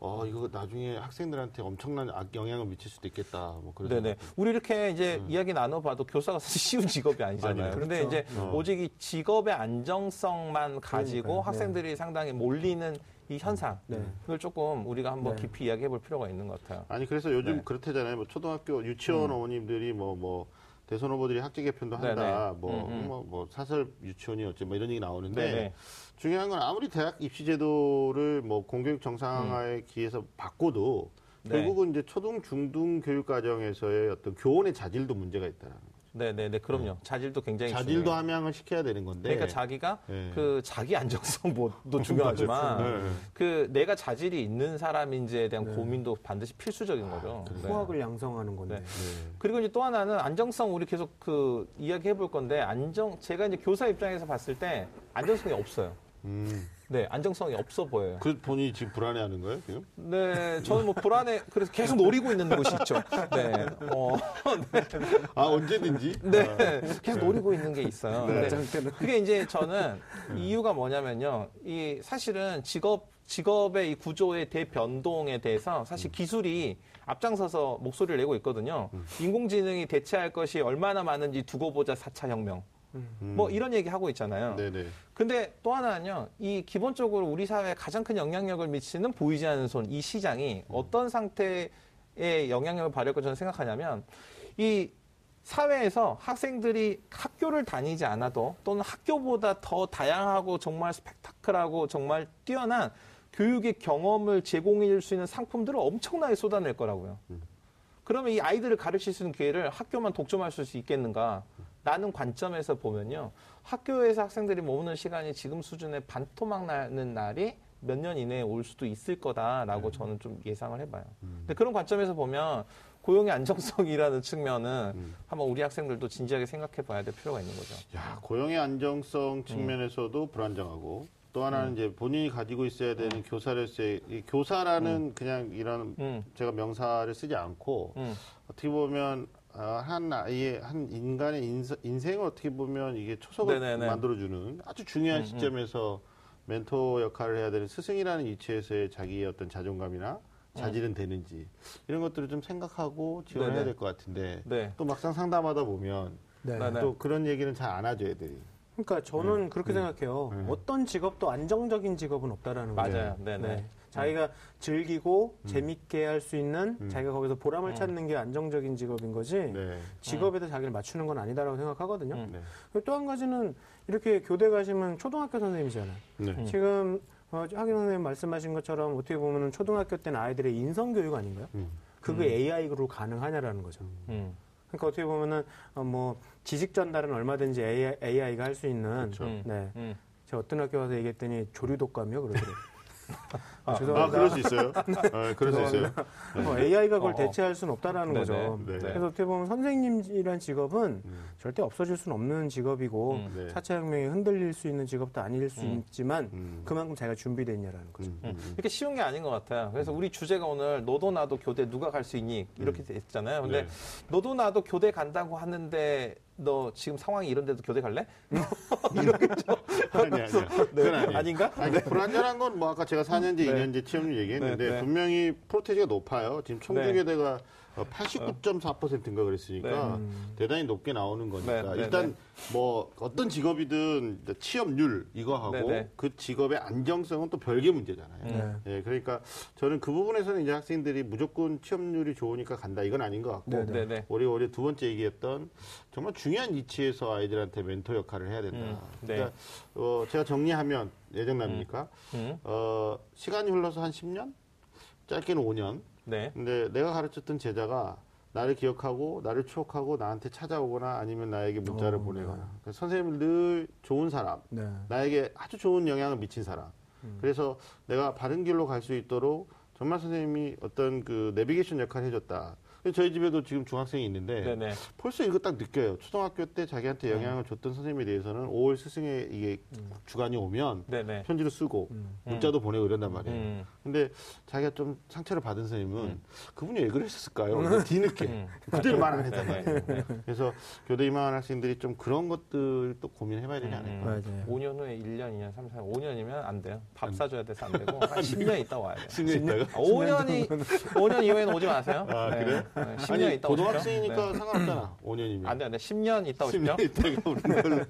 어 이거 나중에 학생들한테 엄청난 악 영향을 미칠 수도 있겠다. 뭐 그런 네네. 생각. 우리 이렇게 이제 이야기 나눠봐도 교사가 사실 쉬운 직업이 아니잖아요. 아니에요. 그런데 그렇죠. 이제 어. 오직 이 직업의 안정성만 가지고 그러니까요. 학생들이 상당히 몰리는 이 현상. 네. 그걸 조금 우리가 한번 네. 깊이 이야기해 볼 필요가 있는 것 같아요. 아니 그래서 요즘 네. 그렇대잖아요. 뭐 초등학교 유치원 어머님들이 뭐뭐 대선 후보들이 학제 개편도 한다. 네네. 뭐, 음, 음. 뭐, 뭐 사설 유치원이 어째 뭐 이런 얘기 나오는데 네네. 중요한 건 아무리 대학 입시 제도를 뭐 공교육 정상화에 기해서 바꿔도 네. 결국은 이제 초등 중등 교육 과정에서의 어떤 교원의 자질도 문제가 있다라는. 네네네. 그럼요. 자질도 굉장히 자질도 중요해요. 함양을 시켜야 되는 건데. 그러니까 자기가 네. 그 자기 안정성도 중요하지만 네. 그 내가 자질이 있는 사람인지에 대한 고민도 반드시 필수적인 거죠. 네. 후학을 양성하는 건데. 네. 네. 그리고 이제 또 하나는 안정성 우리 계속 그 이야기 해 볼 건데 안정 제가 이제 교사 입장에서 봤을 때 안정성이 없어요. 음. 네, 안정성이 없어 보여요. 그 본인이 지금 불안해하는 거예요, 지금? 네, 저는 뭐 불안해 그래서 계속 노리고 있는 곳이 있죠. 네, 어, 아 언제든지. 네, 계속 노리고 있는 게 있어요. 네. 근데 그게 이제 저는 이유가 뭐냐면요, 이 사실은 직업 직업의 이 구조의 대변동에 대해서 사실 기술이 앞장서서 목소리를 내고 있거든요. 인공지능이 대체할 것이 얼마나 많은지 두고 보자 4차 혁명. 음. 뭐 이런 얘기 하고 있잖아요. 네네. 근데 또 하나는요, 이 기본적으로 우리 사회에 가장 큰 영향력을 미치는 보이지 않는 손, 이 시장이 어떤 상태의 영향력을 발휘할 거 저는 생각하냐면, 이 사회에서 학생들이 학교를 다니지 않아도 또는 학교보다 더 다양하고 정말 스펙타클하고 정말 뛰어난 교육의 경험을 제공해 줄 수 있는 상품들을 엄청나게 쏟아낼 거라고요. 그러면 이 아이들을 가르칠 수 있는 기회를 학교만 독점할 수 있겠는가? 라는 관점에서 보면요. 학교에서 학생들이 머무는 시간이 지금 수준의 반토막 나는 날이 몇 년 이내에 올 수도 있을 거다라고 저는 좀 예상을 해봐요. 근데 그런 관점에서 보면 고용의 안정성이라는 측면은 한번 우리 학생들도 진지하게 생각해 봐야 될 필요가 있는 거죠. 야 고용의 안정성 측면에서도 불안정하고 또 하나는 이제 본인이 가지고 있어야 되는 교사로서의 이 교사라는 그냥 이런 음, 제가 명사를 쓰지 않고 음, 어떻게 보면 아, 한 아이의 한 인간의 인서- 인생을 어떻게 보면 이게 초석을 네네네. 만들어주는 아주 중요한 음, 음. 시점에서 멘토 역할을 해야 되는 스승이라는 위치에서의 자기의 어떤 자존감이나 자질은 되는지 이런 것들을 좀 생각하고 지원해야. 될 것 같은데 네. 또 막상 상담하다 보면 네. 네, 네. 또 그런 얘기는 잘 안 하죠 애들이. 그러니까 저는 그렇게 네. 생각해요. 네. 어떤 직업도 안정적인 직업은 없다라는 거예요. 맞아요. 네네. 자기가 즐기고 재밌게 할 수 있는 음. 자기가 거기서 보람을 음. 찾는 게 안정적인 직업인 거지 네. 직업에다 자기를 맞추는 건 아니다라고 생각하거든요. 음. 네. 또한 가지는 이렇게 교대 가시면 초등학교 선생님이잖아요. 네. 음. 지금 어, 하긴 선생님 말씀하신 것처럼 어떻게 보면 초등학교 때는 아이들의 인성 교육 아닌가요? 음. 그게 AI로 가능하냐라는 거죠. 음, 그러니까 어떻게 보면은 어, 뭐 지식 전달은 얼마든지 AI, 가할 수 있는 그렇죠. 음. 네. 음. 제가 어떤 학교 가서 얘기했더니 조류 독감이요 그러더라고요. 아, 아, 죄송합니다. 그럴 수 있어요. 아, 그럴 수 있어요. 어, AI가 그걸 어, 어. 대체할 수는 없다라는 네네. 거죠. 네. 그래서 어떻게 보면 선생님이란 직업은 음. 절대 없어질 수는 없는 직업이고 음. 네. 차차 혁명이 흔들릴 수 있는 직업도 아닐 수 음. 있지만 음. 그만큼 자기가 준비되어 있냐라는 거죠. 음, 음, 음. 이렇게 쉬운 게 아닌 것 같아요. 그래서 우리 주제가 오늘 너도 나도 교대 누가 갈 수 있니 이렇게 됐잖아요. 근데 네. 너도 나도 교대 간다고 하는데 너 지금 상황이 이런데도 교대 갈래? 이렇게 좀 아니. 그건 아니에요. 아닌가? 아니, 그러니까 불안전한 건 뭐 아까 제가 4년제, 네. 2년제 취업률 얘기했는데 네, 네. 분명히 프로테지가 높아요. 지금 네. 청주교대가 89.4%인가 그랬으니까 네. 대단히 높게 나오는 거니까 네, 네, 일단 네. 뭐 어떤 직업이든 취업률 이거 하고 네, 네. 그 직업의 안정성은 또 별개 문제잖아요. 음. 네. 예, 그러니까 저는 그 부분에서는 이제 학생들이 무조건 취업률이 좋으니까 간다 이건 아닌 것 같고 네, 네, 네. 우리 우리 두 번째 얘기했던 정말 중요한 위치에서 아이들한테 멘토 역할을 해야 된다. 음, 네. 그러니까 어, 제가 정리하면 예정남입니까? 음, 어, 시간이 흘러서 한 10년, 짧게는 5년. 네. 근데 내가 가르쳤던 제자가 나를 기억하고 나를 추억하고 나한테 찾아오거나 아니면 나에게 문자를 어, 보내거나 그래서 선생님을 늘 좋은 사람, 네. 나에게 아주 좋은 영향을 미친 사람. 그래서 내가 바른 길로 갈 수 있도록 정말 선생님이 어떤 그 내비게이션 역할을 해줬다. 저희 집에도 지금 중학생이 있는데 네, 네. 벌써 이거 딱 느껴요. 초등학교 때 자기한테 영향을 줬던 선생님에 대해서는 5월 스승의 이게 주간이 오면 네, 네. 편지를 쓰고 문자도 보내고 이런단 말이에요. 음. 근데 자기가 좀 상처를 받은 선생님은 그분이 왜 그랬을까요? 뒤늦게 음. 그대로 말 안 했단 네, 말이에요. 그래서 교대 임하는 학생들이 좀 그런 것들 또 고민해봐야 되지 않을까. 맞아요. 5년 후에 1년, 2년, 3, 4, 5년이면 안 돼요. 밥 사줘야 돼서 안 되고 한 10년 있다 와야 돼요. 10년 있다가? 5년이 5년 이후에는 오지 마세요. 아, 네. 그래요? 네, 10년 아니 있다 고등학생이니까 오십시오. 상관없잖아. 5년이면. 네. 안 돼, 안 돼. 10년 있다 오십시오. 10년 있다가 오는 걸로.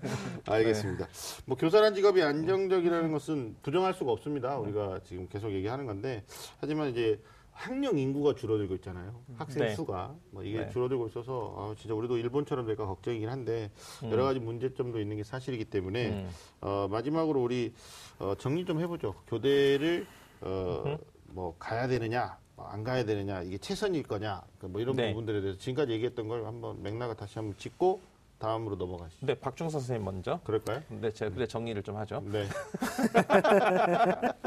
알겠습니다. 뭐 교사란 직업이 안정적이라는 것은 부정할 수가 없습니다. 우리가 지금 계속 얘기하는 건데 하지만 이제 학령 인구가 줄어들고 있잖아요. 학생 네. 수가 뭐 이게 네. 줄어들고 있어서 아, 진짜 우리도 일본처럼 될까 걱정이긴 한데 여러 가지 문제점도 있는 게 사실이기 때문에 음. 어, 마지막으로 우리 어, 정리 좀 해보죠. 교대를 어, 뭐 가야 되느냐, 뭐 안 가야 되느냐, 이게 최선일 거냐, 그뭐 이런 네. 부분들에 대해서 지금까지 얘기했던 걸 한번 맥락을 다시 한번 짚고 다음으로 넘어가시죠. 네, 박중선 선생님 먼저. 그럴까요? 네, 제가 그래 정리를 좀 하죠. 네.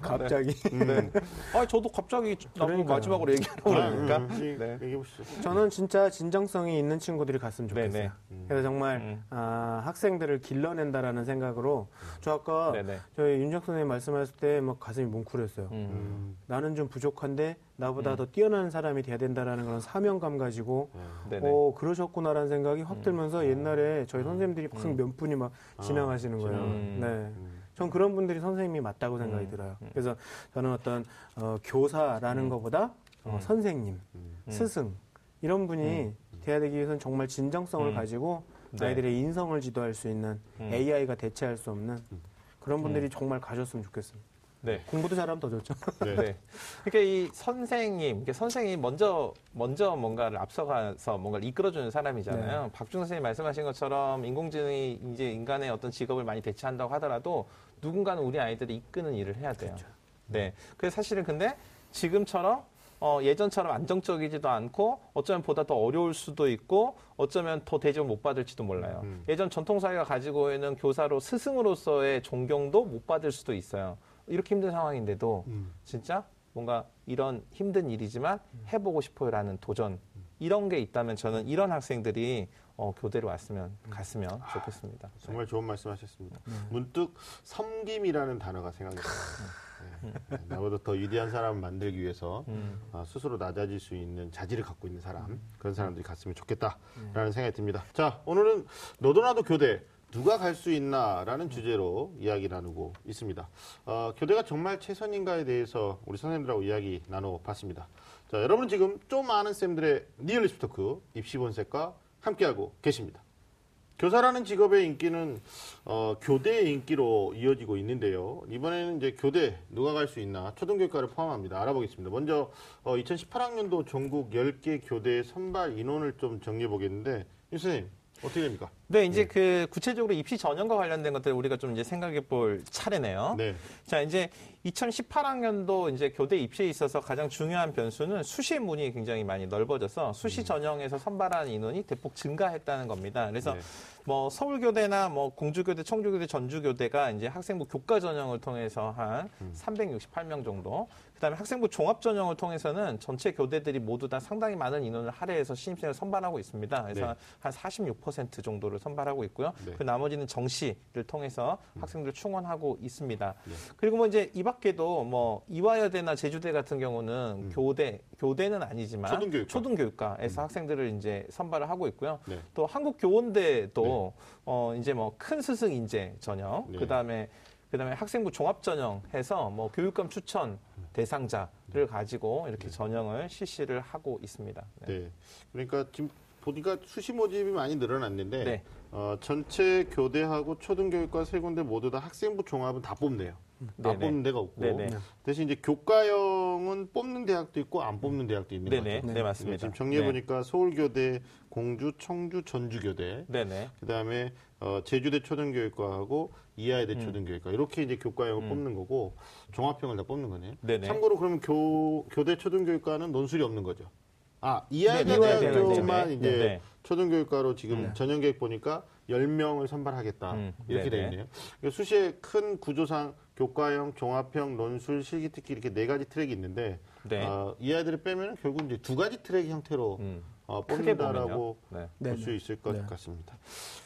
갑자기. 음. 아, 저도 갑자기. 마지막으로 얘기하라고 그러니까. 아, 음, 네. 얘기해 보시죠. 저는 진짜 진정성이 있는 친구들이 갔으면 좋겠어요. 네네. 그래서 정말 음. 아, 학생들을 길러낸다라는 생각으로 저 아까 네네. 저희 윤정 선생님 말씀하실 때 막 가슴이 뭉클했어요. 음. 음. 나는 좀 부족한데 나보다 더 뛰어난 사람이 돼야 된다라는 그런 사명감 가지고. 음. 어 그러셨구나라는 생각이 확 들면서 옛날에 저희 선생님들이 막몇 분이 막 지나가시는 거예요. 음. 네. 음. 전 그런 분들이 선생님이 맞다고 생각이 음. 들어요. 그래서 저는 어떤 어, 교사라는 것보다 어, 음. 선생님, 음. 스승 이런 분이 돼야 되기 위해서는 정말 진정성을 음. 가지고 네. 아이들의 인성을 지도할 수 있는 음. AI가 대체할 수 없는 그런 분들이 정말 가졌으면 좋겠습니다. 네. 공부도 잘하면 더 좋죠. 네. 네. 그러니까 이 선생님, 선생이 먼저 먼저 뭔가를 앞서가서 뭔가를 이끌어주는 사람이잖아요. 박준 선생님 말씀하신 것처럼 인공지능이 이제 인간의 어떤 직업을 많이 대체한다고 하더라도 누군가는 우리 아이들을 이끄는 일을 해야 돼요. 네. 그래서 사실은 근데 지금처럼 어, 예전처럼 안정적이지도 않고 어쩌면 보다 더 어려울 수도 있고 어쩌면 더 대접을 못 받을지도 몰라요. 음. 예전 전통사회가 가지고 있는 교사로 스승으로서의 존경도 못 받을 수도 있어요. 이렇게 힘든 상황인데도 음. 진짜 뭔가 이런 힘든 일이지만 해보고 싶어요라는 도전 이런 게 있다면 저는 이런 학생들이 어, 교대로 왔으면 갔으면 좋겠습니다. 정말 좋은 말씀하셨습니다. 문득 섬김이라는 단어가 생각이 나요. 네. 네. 나보다 더 위대한 사람을 만들기 위해서 음. 아, 스스로 낮아질 수 있는 자질을 갖고 있는 사람 그런 사람들이 갔으면 좋겠다라는 생각이 듭니다. 자 오늘은 너도 나도 교대 누가 갈 수 있나라는 주제로 이야기 나누고 있습니다. 어, 교대가 정말 최선인가에 대해서 우리 선생님들하고 이야기 나눠봤습니다. 자 여러분은 지금 좀 아는 쌤들의 리얼 입시 토크 입시 본색과 함께하고 계십니다. 교사라는 직업의 인기는 어, 교대의 인기로 이어지고 있는데요. 이번에는 이제 교대 누가 갈 수 있나 초등교육과를 포함합니다. 알아보겠습니다. 먼저 어, 2018학년도 전국 10개 교대 선발 인원을 좀 정리해 보겠는데 유 선생님 어떻게 됩니까? 네, 이제 그 구체적으로 입시 전형과 관련된 것들 우리가 좀 이제 생각해 볼 차례네요. 네. 자, 이제 2018학년도 이제 교대 입시에 있어서 가장 중요한 변수는 수시 문이 굉장히 많이 넓어져서 수시 전형에서 선발한 인원이 대폭 증가했다는 겁니다. 그래서 네. 뭐 서울교대나 뭐 공주교대, 청주교대, 전주교대가 이제 학생부 교과 전형을 통해서 한 368명 정도. 그다음에 학생부 종합 전형을 통해서는 전체 교대들이 모두 다 상당히 많은 인원을 할애해서 신입생을 선발하고 있습니다. 그래서 네. 한46% 정도를 선발하고 있고요. 네. 그 나머지는 정시를 통해서 학생들 충원하고 있습니다. 네. 그리고 뭐 이제 이 밖에도 뭐 이화여대나 제주대 같은 경우는 교대 교대는 아니지만 초등교육과. 초등교육과에서 학생들을 이제 선발을 하고 있고요. 네. 또 한국교원대도 어 이제 뭐 큰 스승 인재 전형 네. 그다음에 그다음에 학생부 종합 전형 해서 뭐 교육감 추천 대상자를 가지고 이렇게 전형을 실시를 하고 있습니다. 네. 네. 그러니까 지금 보니까 수시 모집이 많이 늘어났는데 네. 어, 전체 교대하고 초등교육과 세 군데 모두 다 학생부 종합은 다 뽑네요. 안 네네. 뽑는 데가 없고 네네. 대신 이제 교과형은 뽑는 대학도 있고 안 뽑는 대학도 있는 네네. 거죠. 네, 맞습니다. 지금 정리해 보니까 서울교대, 공주, 청주, 전주교대, 네. 네네. 그다음에 어, 제주대 초등교육과하고 이하여대 음. 초등교육과 이렇게 이제 교과형을 뽑는 거고 종합형을 다 뽑는 거네요. 네네. 참고로 그러면 교 교대 초등교육과는 논술이 없는 거죠. 아 네, 이하여대 네, 네, 대학교만 네, 네, 이제 네. 초등교육과로 지금 전형계획 보니까 10명을 선발하겠다 음, 이렇게 네, 돼 네. 있네요. 그러니까 수시의 큰 구조상 교과형, 종합형, 논술, 실기 특기 이렇게 네 가지 트랙이 있는데 네. 어, 이 아이들을 빼면 결국 이제 두 가지 트랙 형태로 음. 어, 뽑는다라고. 네. 볼수 네, 있을 것 네. 같습니다.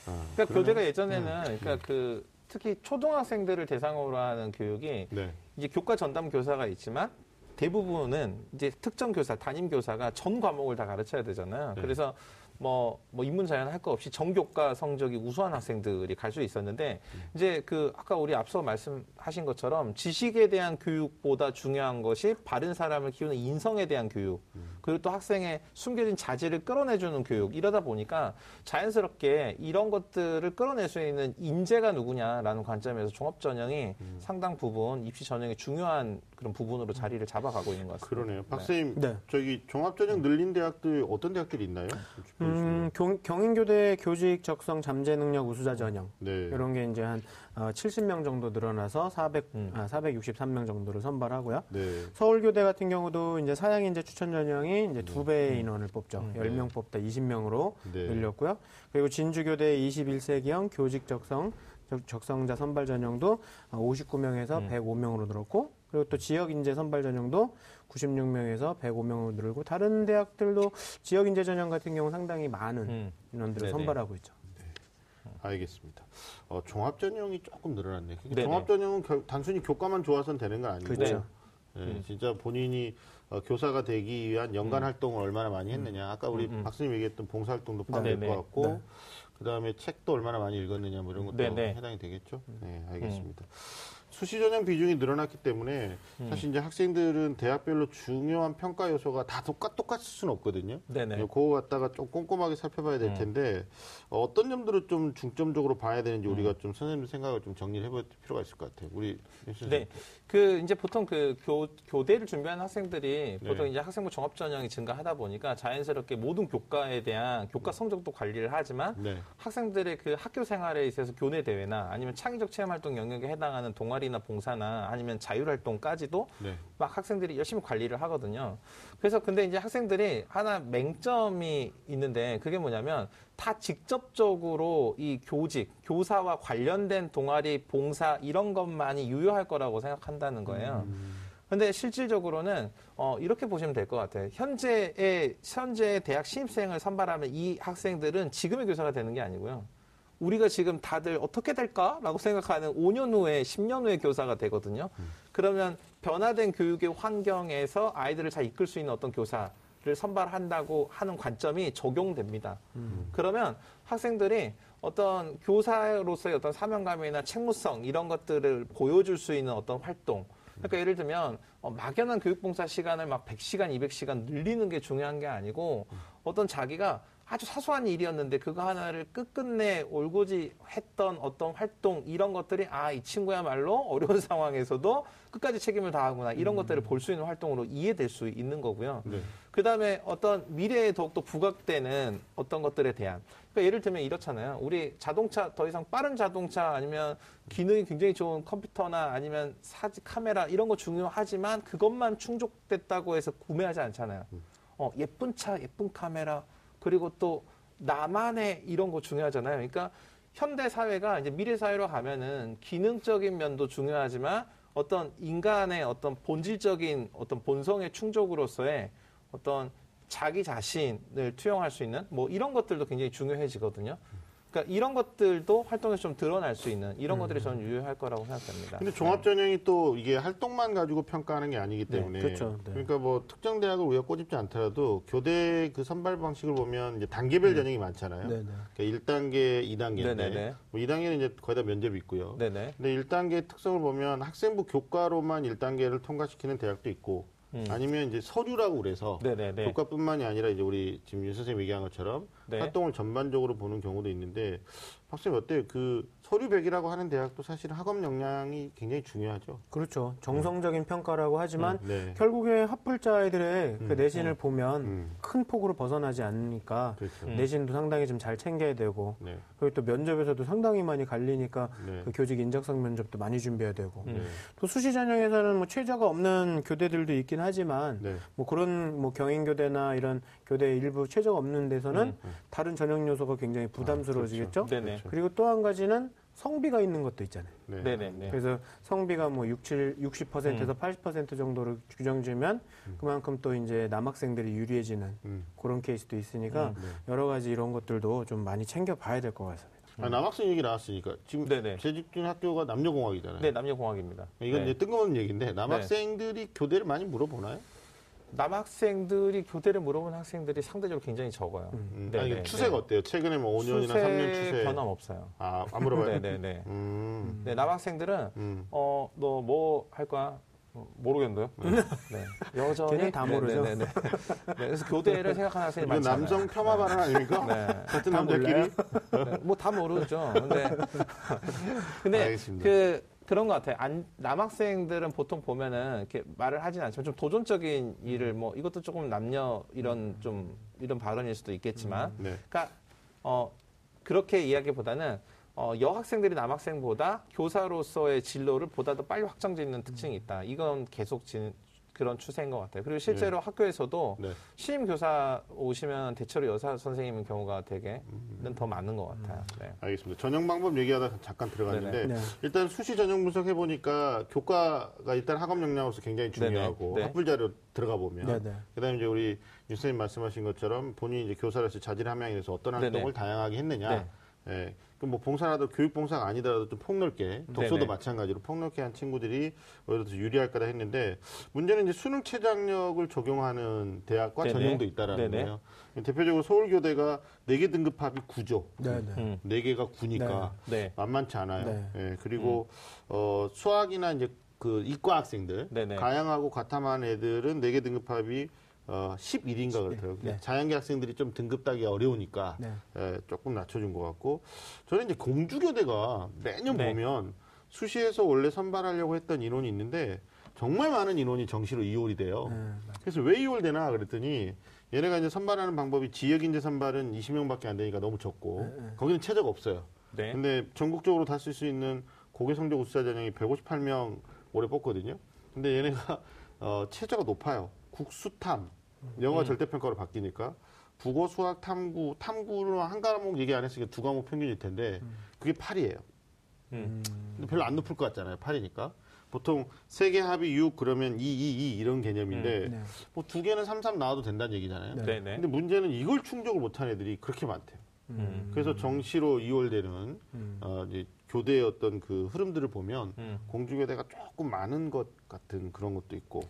어, 그러니까 교대가 예전에는 그러니까 그 특히 초등학생들을 대상으로 하는 교육이 네. 이제 교과 전담 교사가 있지만 대부분은 이제 특정 교사, 담임 교사가 전 과목을 다 가르쳐야 되잖아요. 네. 그래서 뭐, 뭐 인문 자연 할 거 없이 전교과 성적이 우수한 학생들이 갈 수 있었는데 이제 그 아까 우리 앞서 말씀하신 것처럼 지식에 대한 교육보다 중요한 것이 바른 사람을 키우는 인성에 대한 교육 그리고 또 학생의 숨겨진 자질을 끌어내주는 교육 이러다 보니까 자연스럽게 이런 것들을 끌어낼 수 있는 인재가 누구냐라는 관점에서 종합 전형이 상당 부분 입시 전형의 중요한 그런 부분으로 자리를 잡아가고 있는 것 같습니다. 그러네요. 박사님, 네. 저기 종합 전형 늘린 대학들 어떤 대학들이 있나요? 음, 경, 경인교대 교직 적성 잠재 능력 우수자 전형 네. 이런 게 이제 한 어, 70명 정도 늘어나서 400, 음. 아, 463명 정도를 선발하고요. 네. 서울교대 같은 경우도 이제 사양 인재 추천 전형이 이제 두 배의 인원을 뽑죠. 음. 10명 뽑다 20명으로 네. 늘렸고요. 그리고 진주교대 21세기형 교직 적성 적- 적성자 선발 전형도 59명에서 음. 105명으로 늘었고 그리고 또 지역 인재 선발 전형도 96명에서 105명으로 늘고 다른 대학들도 지역 인재 전형 같은 경우 상당히 많은 음. 인원들을 네네. 선발하고 있죠. 알겠습니다. 어, 종합 전형이 조금 늘어났네. 그러니까 네네. 종합 전형은 결- 단순히 교과만 좋아서는 되는 건 아니고 그렇죠. 예, 음. 진짜 본인이 어, 교사가 되기 위한 연간 활동을 얼마나 많이 했느냐. 아까 우리 음, 음. 박수님 얘기했던 봉사활동도 포함될 네네. 것 같고 네. 그 다음에 책도 얼마나 많이 읽었느냐 뭐 이런 것도 네네. 해당이 되겠죠. 네, 알겠습니다. 수시 전형 비중이 늘어났기 때문에 사실 이제 학생들은 대학별로 중요한 평가 요소가 다 똑같 똑같을 수는 없거든요. 네네. 그거 갖다가 좀 꼼꼼하게 살펴봐야 될 음. 텐데 어, 어떤 점들을 좀 중점적으로 봐야 되는지 우리가 좀 선생님 생각을 좀 정리를 해볼 필요가 있을 것 같아요. 우리 임 선생님. 네. 그 이제 보통 그 교, 교대를 준비하는 학생들이 네. 보통 이제 학생부 종합 전형이 증가하다 보니까 자연스럽게 모든 교과에 대한 교과 성적도 관리를 하지만 네. 학생들의 그 학교 생활에 있어서 교내 대회나 아니면 창의적 체험 활동 영역에 해당하는 동아리 나 봉사나 아니면 자율 활동까지도 네. 막 학생들이 열심히 관리를 하거든요. 그래서 근데 이제 학생들이 하나 맹점이 있는데 그게 뭐냐면 다 직접적으로 이 교직, 교사와 관련된 동아리, 봉사 이런 것만이 유효할 거라고 생각한다는 거예요. 근데 실질적으로는 어, 이렇게 보시면 될 것 같아요. 현재의 현재 대학 신입생을 선발하면 이 학생들은 지금의 교사가 되는 게 아니고요. 우리가 지금 다들 어떻게 될까라고 생각하는 5년 후에 10년 후에 교사가 되거든요. 그러면 변화된 교육의 환경에서 아이들을 잘 이끌 수 있는 어떤 교사를 선발한다고 하는 관점이 적용됩니다. 그러면 학생들이 어떤 교사로서의 어떤 사명감이나 책무성 이런 것들을 보여줄 수 있는 어떤 활동. 그러니까 예를 들면 어, 막연한 교육봉사 시간을 막 100시간, 200시간 늘리는 게 중요한 게 아니고 어떤 자기가 아주 사소한 일이었는데 그거 하나를 끝끝내 올고지 했던 어떤 활동 이런 것들이 아 이 친구야말로 어려운 상황에서도 끝까지 책임을 다하구나 이런 것들을 볼 수 있는 활동으로 이해될 수 있는 거고요. 네. 그 다음에 어떤 미래에 더욱더 부각되는 어떤 것들에 대한. 그러니까 예를 들면 이렇잖아요. 우리 자동차, 더 이상 빠른 자동차 아니면 기능이 굉장히 좋은 컴퓨터나 아니면 사진, 카메라 이런 거 중요하지만 그것만 충족됐다고 해서 구매하지 않잖아요. 어, 예쁜 차, 예쁜 카메라, 그리고 또 나만의 이런 거 중요하잖아요. 그러니까 현대 사회가 이제 미래 사회로 가면은 기능적인 면도 중요하지만 어떤 인간의 어떤 본질적인 어떤 본성의 충족으로서의 어떤 자기 자신을 투영할 수 있는 뭐 이런 것들도 굉장히 중요해지거든요. 그러니까 이런 것들도 활동에서 좀 드러날 수 있는 이런 것들이 저는 유효할 거라고 생각합니다. 근데 종합전형이 또 이게 활동만 가지고 평가하는 게 아니기 네, 때문에 그렇죠. 네. 그러니까 뭐 특정 대학을 우리가 꼬집지 않더라도 교대 그 선발 방식을 보면 이제 단계별 전형이 많잖아요. 네, 네. 그러니까 1단계, 2단계인데 네네네. 뭐 2단계는 이제 거의 다 면접이 있고요. 네네. 근데 1단계 특성을 보면 학생부 교과로만 1단계를 통과시키는 대학도 있고 음. 아니면 이제 서류라고 그래서 네네네. 교과뿐만이 아니라 이제 우리 지금 윤 선생님 얘기한 것처럼 네. 활동을 전반적으로 보는 경우도 있는데 박사님 어때요? 그 서류백이라고 하는 대학도 사실 학업 역량이 굉장히 중요하죠. 그렇죠. 정성적인 평가라고 하지만 네. 결국에 합불자 아이들의 그 음, 내신을 보면 음, 큰 폭으로 벗어나지 않으니까 그렇죠. 음. 내신도 상당히 좀 잘 챙겨야 되고 네. 그리고 또 면접에서도 상당히 많이 갈리니까 네. 그 교직 인적성 면접도 많이 준비해야 되고 음. 네. 또 수시 전형에서는 뭐 최저가 없는 교대들도 있긴 하지만 네. 뭐 그런 뭐 경인 교대나 이런 교대 일부 최저가 없는 데서는 음. 다른 전형 요소가 굉장히 부담스러워지겠죠. 네네. 그렇죠. 그리고 또 한 가지는 성비가 있는 것도 있잖아요. 네. 네네네. 그래서 성비가 뭐 67, 60%에서 음. 80% 정도로 규정 지면 그만큼 또 이제 남학생들이 유리해지는 음. 그런 케이스도 있으니까 음. 네. 여러 가지 이런 것들도 좀 많이 챙겨 봐야 될 것 같습니다. 아, 남학생 얘기 나왔으니까 지금 네네. 재직 중 학교가 남녀공학이잖아요. 네, 남녀공학입니다. 이건 네. 이제 뜬금없는 얘기인데 남학생들이 교대를 많이 물어보나요? 남학생들이 교대를 물어본 학생들이 상대적으로 굉장히 적어요. 음. 네, 아니 네, 추세가 네. 어때요? 최근에 뭐 5년이나 3년 추세 변함 없어요. 아, 안 물어봐요. 네네네. 음. 네, 남학생들은 음. 어너 뭐 할 거야? 어, 모르겠는데요. 네. 여전히 걔는 다 모르죠. 네, 네, 네. 네, 그래서 교대를 생각하는 학생이 이거 많잖아요. 남성 폄하 발언 아닙니까? 네. 같은 다 남자끼리? 뭐 다 모르죠. 근데 근데 알겠습니다. 그 그런 것 같아요. 안, 남학생들은 보통 보면은 이렇게 말을 하진 않지만 좀 도전적인 일을 뭐 이것도 조금 남녀 이런 좀 이런 발언일 수도 있겠지만, 네. 그러니까 어 그렇게 이야기보다는 어, 여학생들이 남학생보다 교사로서의 진로를 보다 더 빨리 확정짓는 특징이 있다. 이건 계속 진, 그런 추세인 것 같아요. 그리고 실제로 학교에서도 네. 신임 교사 오시면 대체로 여사 선생님인 경우가 되게는 더 많은 것 같아요. 네. 알겠습니다. 전형 방법 얘기하다 잠깐 들어갔는데. 네. 일단 수시 전형 분석해 보니까 교과가 일단 학업 역량으로서 굉장히 중요하고. 네. 학불 자료 들어가 보면. 그다음에 이제 우리 윤 선생님 말씀하신 것처럼 본인이 이제 교사로서 자질 함양에 대해서 어떤. 활동을 다양하게 했느냐. 네. 예. 뭐 봉사라도 교육 봉사가 아니더라도 좀 폭넓게 독서도 네네. 마찬가지로 폭넓게 한 친구들이 오히려 더 유리할 거다 했는데 문제는 이제 수능 최장력을 적용하는 대학과 네네. 전형도 있다라는 네네. 거예요. 대표적으로 서울교대가 4개 등급합이 9조. 네, 네. 음. 4개가 9니까 네. 만만치 않아요. 네. 예, 그리고 어, 수학이나 이제 그 이과 학생들, 네네. 가양하고 과탐한 애들은 4개 등급합이 어, 11인가 그렇더라고요. 네. 자연계 학생들이 좀 등급 따기 어려우니까 네. 예, 조금 낮춰준 것 같고 저는 이제 공주교대가 매년 네. 보면 수시에서 원래 선발하려고 했던 인원이 있는데 정말 많은 인원이 정시로 이월이 돼요. 네, 그래서 왜 이월되나 그랬더니 얘네가 이제 선발하는 방법이 지역인재 선발은 20명밖에 안 되니까 너무 적고 거기는 최저가 없어요. 네. 근데 전국적으로 다 쓸 수 있는 고교 성적 우수자 전형이 158명 올해 뽑거든요. 근데 얘네가 어, 최저가 높아요. 국수탐 영어 음. 절대평가로 바뀌니까 국어, 수학, 탐구, 탐구는 한 과목 얘기 안 했으니까 두 과목 평균일 텐데 그게 8이에요. 음. 근데 별로 안 높을 것 같잖아요. 8이니까. 보통 세개 합이 6 그러면 2, 2, 2 이런 개념인데 네. 뭐두 개는 3, 3 나와도 된다는 얘기잖아요. 네. 네네. 근데 문제는 이걸 충족을 못한 애들이 그렇게 많대요. 음. 그래서 정시로 이월되는 음. 어, 이제 교대의 어떤 그 흐름들을 보면 음. 공주교대가 조금 많은 것 같은 그런 것도 있고.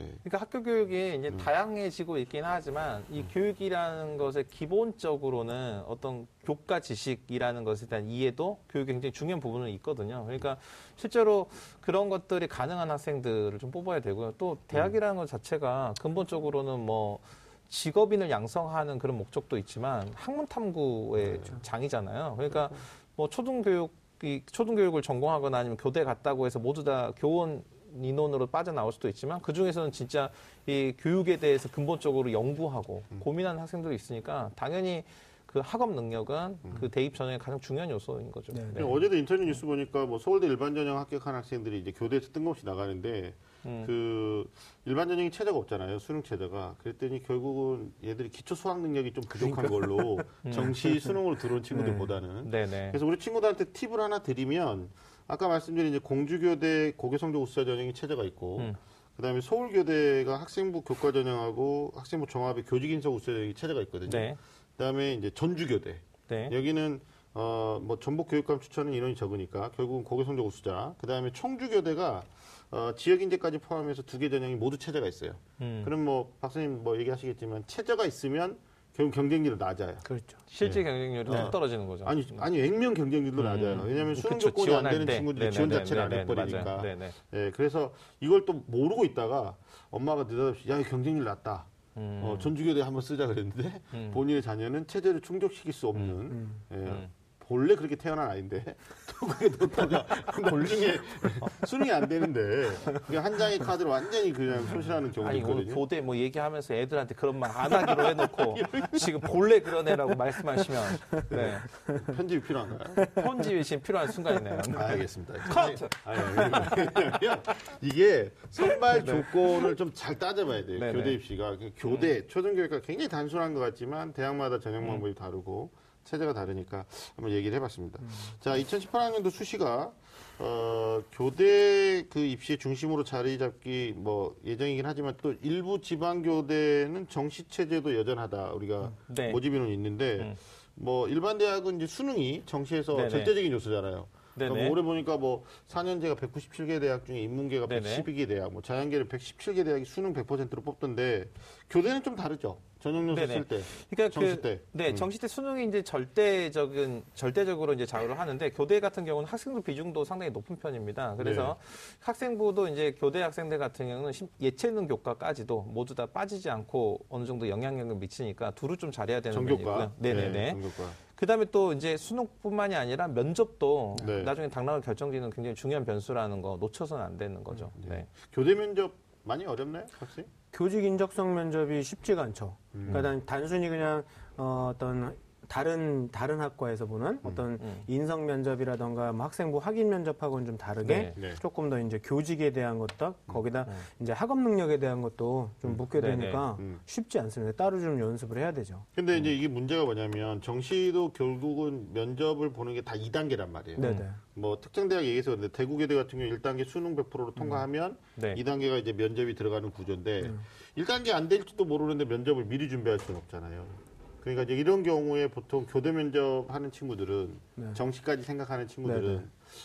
예. 그러니까 학교 교육이 이제 음. 다양해지고 있긴 하지만 이 교육이라는 것의 기본적으로는 어떤 교과 지식이라는 것에 대한 이해도 교육이 굉장히 중요한 부분은 있거든요. 그러니까 실제로 그런 것들이 가능한 학생들을 좀 뽑아야 되고요. 또 대학이라는 것 자체가 근본적으로는 뭐 직업인을 양성하는 그런 목적도 있지만 학문 탐구의 그렇죠. 장이잖아요. 그러니까 뭐 초등교육 이 초등교육을 전공하거나 아니면 교대 갔다고 해서 모두 다 교원 인원으로 빠져나올 수도 있지만 그 중에서는 진짜 이 교육에 대해서 근본적으로 연구하고 음. 고민하는 학생들이 있으니까 당연히 그 학업 능력은 그 대입 전형의 가장 중요한 요소인 거죠. 네. 네. 어제도 인터넷 뉴스 보니까 뭐 서울대 일반 전형 합격한 학생들이 이제 교대에서 뜬금없이 나가는데 음. 그 일반 전형이 체제가 없잖아요. 수능 체제가. 그랬더니 결국은 얘들이 기초 수학 능력이 좀 부족한 걸로 정시 수능으로 들어온 친구들보다는 네네. 그래서 우리 친구들한테 팁을 하나 드리면 아까 말씀드린 이제 공주교대 고교성적 우수자 전형이 체제가 있고 음. 그다음에 서울교대가 학생부 교과 전형하고 학생부 종합의 교직인성 우수자 전형이 체제가 있거든요. 네. 그다음에 이제 전주교대 네. 여기는 어 뭐 전북 교육감 추천은 인원이 적으니까 결국은 고교성적 우수자. 그다음에 청주교대가 어 지역 인재까지 포함해서 두 개 전형이 모두 체제가 있어요. 음. 그럼 뭐 박사님 뭐 얘기하시겠지만 체제가 있으면 결국 경쟁률이 낮아요. 그렇죠. 실제 경쟁률이 네. 뚝 떨어지는 거죠. 아니 아니 액면 경쟁률도 음. 낮아요. 왜냐하면 수능 그쵸, 조건이 안 되는 때. 친구들이 네네, 지원 네네, 자체를 안 해버리니까. 네네. 예, 그래서 이걸 또 모르고 있다가 엄마가 느닷없이 야, 이 경쟁률 낮다. 음. 어, 전주교대 한번 쓰자 그랬는데 음. 본인의 자녀는 체제를 충족시킬 수 없는 음. 예, 음. 본래 그렇게 태어난 아이인데 또 그게 놓다가 나중에 수능이 안 되는데 그게 한 장의 카드를 완전히 그냥 손실하는 경우도 아니 오늘 있거든요. 교대 뭐 얘기하면서 애들한테 그런 말 안 하기로 해놓고 지금 본래 그런 애라고 말씀하시면 네. 편집이 필요한가요? 편집이 지금 필요한 순간이네요. 아, 알겠습니다. 컷! 아니, 아니, 왜냐면 이게 선발 조건을 좀 잘 따져봐야 돼요. 네네. 교대 입시가 그 교대 초등교육과 굉장히 단순한 것 같지만 대학마다 전형 방법이 다르고 체제가 다르니까 한번 얘기를 해봤습니다. 자, 2018학년도 수시가 어, 교대 그 입시의 중심으로 자리 잡기 뭐 예정이긴 하지만 또 일부 지방 교대는 정시 체제도 여전하다 우리가 네. 모집인원 있는데 음. 뭐 일반 대학은 이제 수능이 정시에서 네네. 절대적인 요소잖아요. 그러니까. 뭐 올해 보니까 뭐 4년제가 197개 대학 중에 인문계가 네네. 112개 대학, 뭐 자연계는 117개 대학이 수능 100%로 뽑던데 교대는 좀 다르죠. 전형 요소. 쓸 때. 그러니까 정시 그, 때. 네, 음. 정시 때 수능이 이제 절대적인 절대적으로 이제 자유를 하는데 교대 같은 경우는 학생부 비중도 상당히 높은 편입니다. 그래서 네. 학생부도 이제 교대 학생들 같은 경우는 심- 예체능 교과까지도 모두 다 빠지지 않고 어느 정도 영향력을 미치니까 둘을 좀 잘해야 되는 정교과. 네네 네. 정교과. 그다음에 또 이제 수능뿐만이 아니라 면접도 네. 나중에 당락을 결정짓는 굉장히 중요한 변수라는 거 놓쳐서는 안 되는 거죠. 네. 교대 면접 많이 어렵나요, 학생? 교직 인적성 면접이 쉽지가 않죠. 음. 그러니까 단- 단순히 그냥 어, 어떤 다른 다른 학과에서 보는 어떤 음. 인성 면접이라던가 뭐 학생부 확인 면접하고는 좀 다르게 네. 네. 조금 더 이제 교직에 대한 것도 거기다 음. 이제 학업 능력에 대한 것도 좀 묻게 네네. 되니까 음. 쉽지 않습니다. 따로 좀 연습을 해야 되죠. 근데 이제 이게 문제가 뭐냐면 정시도 결국은 면접을 보는 게 다 2단계란 음. 말이에요. 네네. 뭐 특정 대학 얘기해서 그런데 대구계대 같은 경우 1단계 수능 100%로 통과하면 네. 2단계가 이제 면접이 들어가는 구조인데 음. 1단계 안 될지도 모르는데 면접을 미리 준비할 수는 없잖아요. 그러니까 이제 이런 경우에 보통 교대 면접 하는 친구들은 네. 정시까지 생각하는 친구들은 네,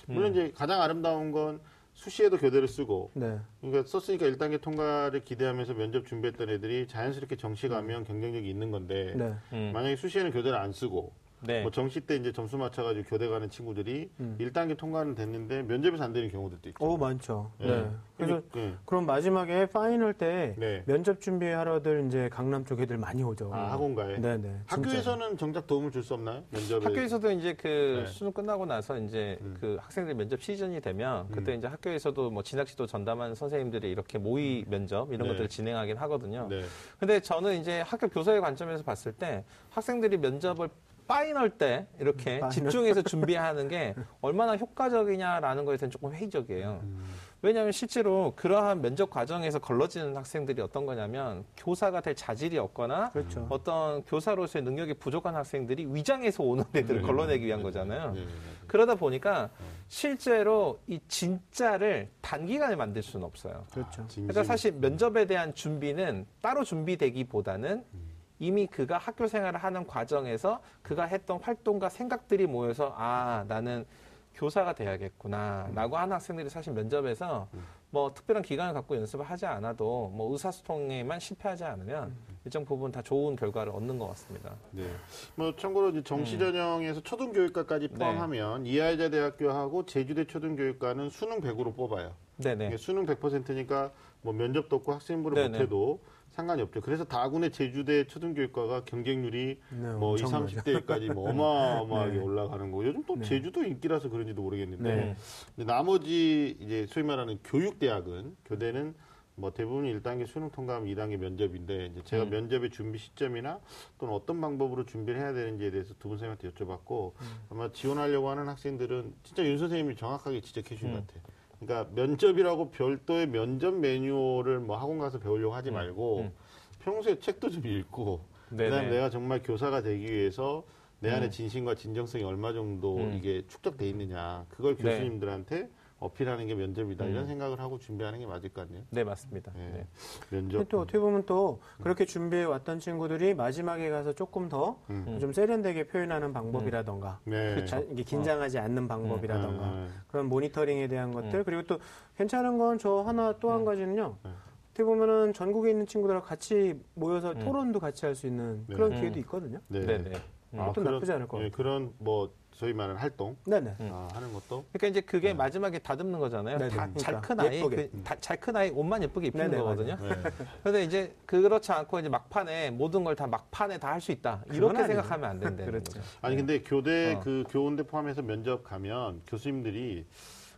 네. 물론 이제 가장 아름다운 건 수시에도 교대를 쓰고 네. 그러니까 썼으니까 1단계 통과를 기대하면서 면접 준비했던 애들이 자연스럽게 정시 가면 경쟁력이 있는 건데 네. 음. 만약에 수시에는 교대를 안 쓰고 네. 뭐 정시 때 이제 점수 맞춰가지고 교대 가는 친구들이 음. 1단계 통과는 됐는데 면접에서 안 되는 경우들도 있죠. 오 많죠. 예. 네. 그래서 네. 그럼 마지막에 파이널 때 네. 면접 준비하러들 이제 강남 쪽 애들 많이 오죠. 아, 학원가에. 네네. 학교에서는 정작 도움을 줄 수 없나요? 면접에. 학교에서도 이제 그 네. 수능 끝나고 나서 이제 음. 그 학생들 면접 시즌이 되면 그때 이제 학교에서도 뭐 진학지도 전담하는 선생님들이 이렇게 모의 면접 이런 네. 것들을 진행하긴 하거든요. 네. 근데 저는 이제 학교 교사의 관점에서 봤을 때 학생들이 면접을 파이널 때 이렇게 파이널. 집중해서 준비하는 게 얼마나 효과적이냐라는 거에 대해서 조금 회의적이에요. 음. 왜냐하면 실제로 그러한 면접 과정에서 걸러지는 학생들이 어떤 거냐면 교사가 될 자질이 없거나 그렇죠. 어떤 교사로서의 능력이 부족한 학생들이 위장해서 오는 애들을 네. 걸러내기 위한 거잖아요. 네, 네, 네. 그러다 보니까 실제로 이 진짜를 단기간에 만들 수는 없어요. 그렇죠. 진심. 그러니까 사실 면접에 대한 준비는 따로 준비되기보다는 이미 그가 학교 생활을 하는 과정에서 그가 했던 활동과 생각들이 모여서 아 나는 교사가 돼야겠구나라고 하는 학생들이 사실 면접에서 뭐 특별한 기간을 갖고 연습을 하지 않아도 뭐 의사소통에만 실패하지 않으면 일정 부분 다 좋은 결과를 얻는 것 같습니다. 네. 뭐 참고로 이제 정시 음. 전형에서 초등교육과까지 네. 포함하면 이하여자 대학교하고 제주대 초등교육과는 수능 100으로 뽑아요. 네네. 수능 100%니까 뭐 면접도 없고 학생부를 네네. 못해도 상관이 없죠. 그래서 다군의 제주대 초등교육과가 경쟁률이 네, 뭐 20, 엄청나죠. 30대까지 뭐 어마어마하게 네. 올라가는 거. 요즘 또 네. 제주도 인기라서 그런지도 모르겠는데 네. 나머지 이제 소위 말하는 교육대학은 교대는 뭐 대부분 1단계 수능 통과하면 2단계 면접인데 이제 제가 음. 면접의 준비 시점이나 또는 어떤 방법으로 준비를 해야 되는지에 대해서 두 분 선생님한테 여쭤봤고 음. 아마 지원하려고 하는 학생들은 진짜 윤 선생님이 정확하게 지적해 주신 음. 것 같아요. 그러니까 면접이라고 별도의 면접 매뉴얼을 뭐 학원 가서 배우려고 하지 말고 음. 평소에 책도 좀 읽고 그다음에. 내가 정말 교사가 되기 위해서 내 안에 음. 진심과 진정성이 얼마 정도 음. 이게 축적돼 있느냐 그걸 네. 교수님들한테 어필하는 게 면접이다 음. 이런 생각을 하고 준비하는 게 맞을 것 같네요. 네, 맞습니다. 네. 네. 면접. 또 어떻게 보면 또 그렇게 준비해 왔던 친구들이 마지막에 가서 조금 더좀 음. 세련되게 표현하는 방법이라던가 네. 자- 이게 긴장하지 않는 방법이라던가 아, 그런 모니터링에 대한 것들 음. 그리고 또 괜찮은 건 저 하나 또한 음. 가지는요. 네. 어떻게 보면은 전국에 있는 친구들하고 같이 모여서 음. 토론도 같이 할 수 있는 네. 그런 음. 기회도 있거든요. 네. 네, 네. 음. 아, 나쁘지 않을 것 예, 같아요. 그런 뭐 소위 말하는 활동 네네. 음. 아, 하는 것도 그러니까 이제 그게 마지막에 다듬는 거잖아요. 네네. 잘큰 그러니까 아이, 예쁘게. 잘큰 아이 옷만 예쁘게 입히는 네네, 거거든요. 네. 그런데 이제 그렇지 않고 이제 막판에 모든 걸 다 막판에 다 할 수 있다. 이렇게 아니에요. 생각하면 안 된다는 그렇죠. 거죠. 아니 근데 교대 어. 그 교원대 포함해서 면접 가면 교수님들이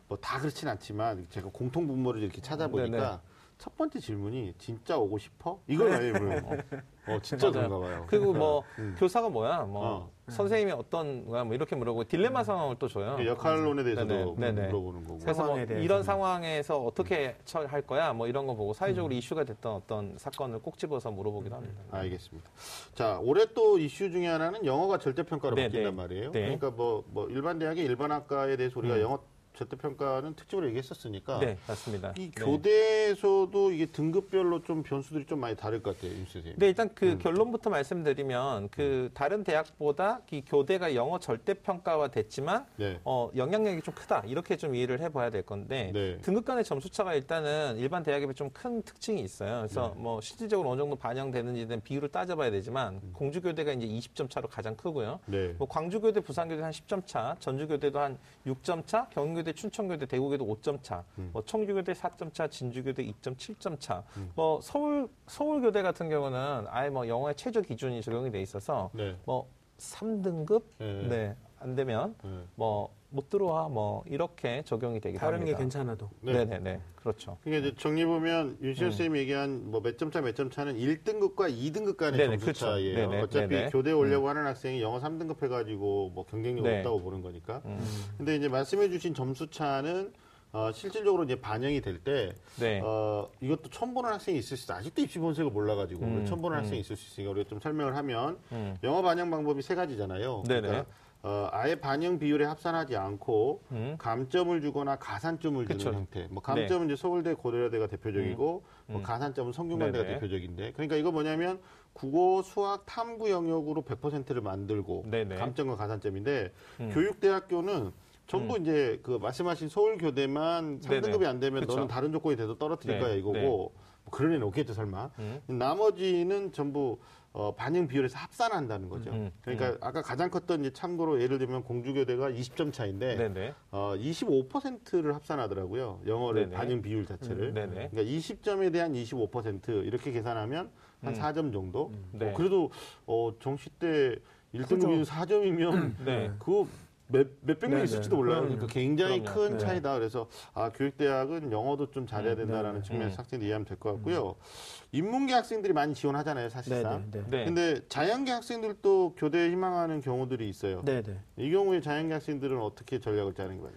뭐 다 그렇진 않지만 제가 공통 분모를 이렇게 찾아보니까 네네. 첫 번째 질문이 진짜 오고 싶어? 이걸 많이 물어요. 어, 진짜. 그런가 봐요. 그리고 뭐 음. 교사가 뭐야, 뭐 어. 선생님이 어떤 거야, 뭐 이렇게 물어보고 딜레마 상황을 또 줘요. 그 역할론에 대해서도 네네. 네네. 물어보는 거고. 그래서 뭐. 이런 상황에서 어떻게 처할 거야, 뭐 이런 거 보고 사회적으로 이슈가 됐던 어떤 사건을 꼭 집어서 물어보기도 합니다. 알겠습니다. 자, 올해 또 이슈 중에 하나는 영어가 절대평가로 네, 바뀐단 네. 말이에요. 네. 그러니까 뭐, 뭐 일반 대학의 일반 학과에 대해서 우리가 음. 영어 절대평가는 특집으로 얘기했었으니까 네, 맞습니다. 이 네. 교대에서도 이게 등급별로 좀 변수들이 좀 많이 다를 것 같아요, 임 선생님. 네, 일단 그 음. 결론부터 말씀드리면 그 다른 대학보다 이 교대가 영어 절대 평가화 됐지만 네. 어, 영향력이 좀 크다 이렇게 좀 이해를 해봐야 될 건데 네. 등급 간의 점수 차가 일단은 일반 대학에 비해 좀 큰 특징이 있어요. 그래서 네. 뭐 실질적으로 어느 정도 반영되는지에 대한 비율을 따져봐야 되지만 음. 공주교대가 이제 20점 차로 가장 크고요. 네. 뭐 광주교대, 부산교대 한 10점 차, 전주교대도 한 6점 차, 경기교대, 춘천교대, 대구교대 5점 차, 음. 뭐 청주교대 4점 차, 진주교대 2.7점 차. 음. 뭐 서울 서울교대 같은 경우는 아예 뭐 영어의 최저 기준이 적용이 돼 있어서 네. 뭐 3등급 네. 네. 안 되면 네. 뭐 못 들어와 뭐 이렇게 적용이 되기도 다른 게 합니다. 괜찮아도. 네. 네, 네, 네. 그렇죠. 그러니까 이제 정리 보면 윤시현 음. 선생님이 얘기한 뭐 몇 점차 몇 점 차는 1등급과 2등급 간의 네네, 점수 그렇죠. 차이예요. 네네, 어차피 네네. 교대 오려고 하는 학생이 영어 3등급 해가지고 뭐 경쟁력 네. 없다고 보는 거니까. 음. 근데 이제 말씀해주신 점수 차는 어, 실질적으로 이제 반영이 될 때, 네. 어, 이것도 처음 보는 학생이 있을 수 있어. 아직도 입시 본색을 몰라가지고 음, 처음 보는 음. 학생이 있을 수 있으니까 우리가 좀 설명을 하면 음. 영어 반영 방법이 세 가지잖아요. 네네. 그러니까 어, 아예 반영 비율에 합산하지 않고 음. 감점을 주거나 가산점을 그쵸. 주는 형태. 뭐 감점은 이제 서울대 고려대가 대표적이고 뭐 음. 가산점은 성균관대가 네네. 대표적인데 그러니까 이거 뭐냐면 국어, 수학, 탐구 영역으로 100%를 만들고 네네. 감점과 가산점인데 음. 교육대학교는 전부 이제 그 말씀하신 서울교대만 네네. 3등급이 안 되면 그쵸. 너는 다른 조건이 돼도 떨어뜨릴 네, 거야 이거고 네. 뭐 그런 애는 없겠죠 설마. 음. 나머지는 전부 어, 반영 비율에서 합산한다는 거죠. 음, 그러니까 아까 가장 컸던 이제 참고로 예를 들면 공주교대가 20점 차인데 네, 네. 어, 25%를 합산하더라고요. 영어를 네네. 반영 비율 자체를. 음. 그러니까 20점에 대한 25% 이렇게 계산하면 한 음. 4점 정도. 네. 어, 그래도 어, 정시 때 1등급이 4점이면 네. 그거 몇, 몇백 명 네네. 있을지도 몰라요. 그럼요. 그러니까 굉장히 그럼요. 큰 네. 차이다. 그래서 아 교육대학은 영어도 좀 잘해야 음, 된다라는 네네. 측면에서 음. 학생들이 이해하면 될 것 같고요. 인문계 학생들이 많이 지원하잖아요, 사실상. 네 네. 네. 근데 자연계 학생들도 교대에 희망하는 경우들이 있어요. 네 네. 이 경우에 자연계 학생들은 어떻게 전략을 짜는 거예요?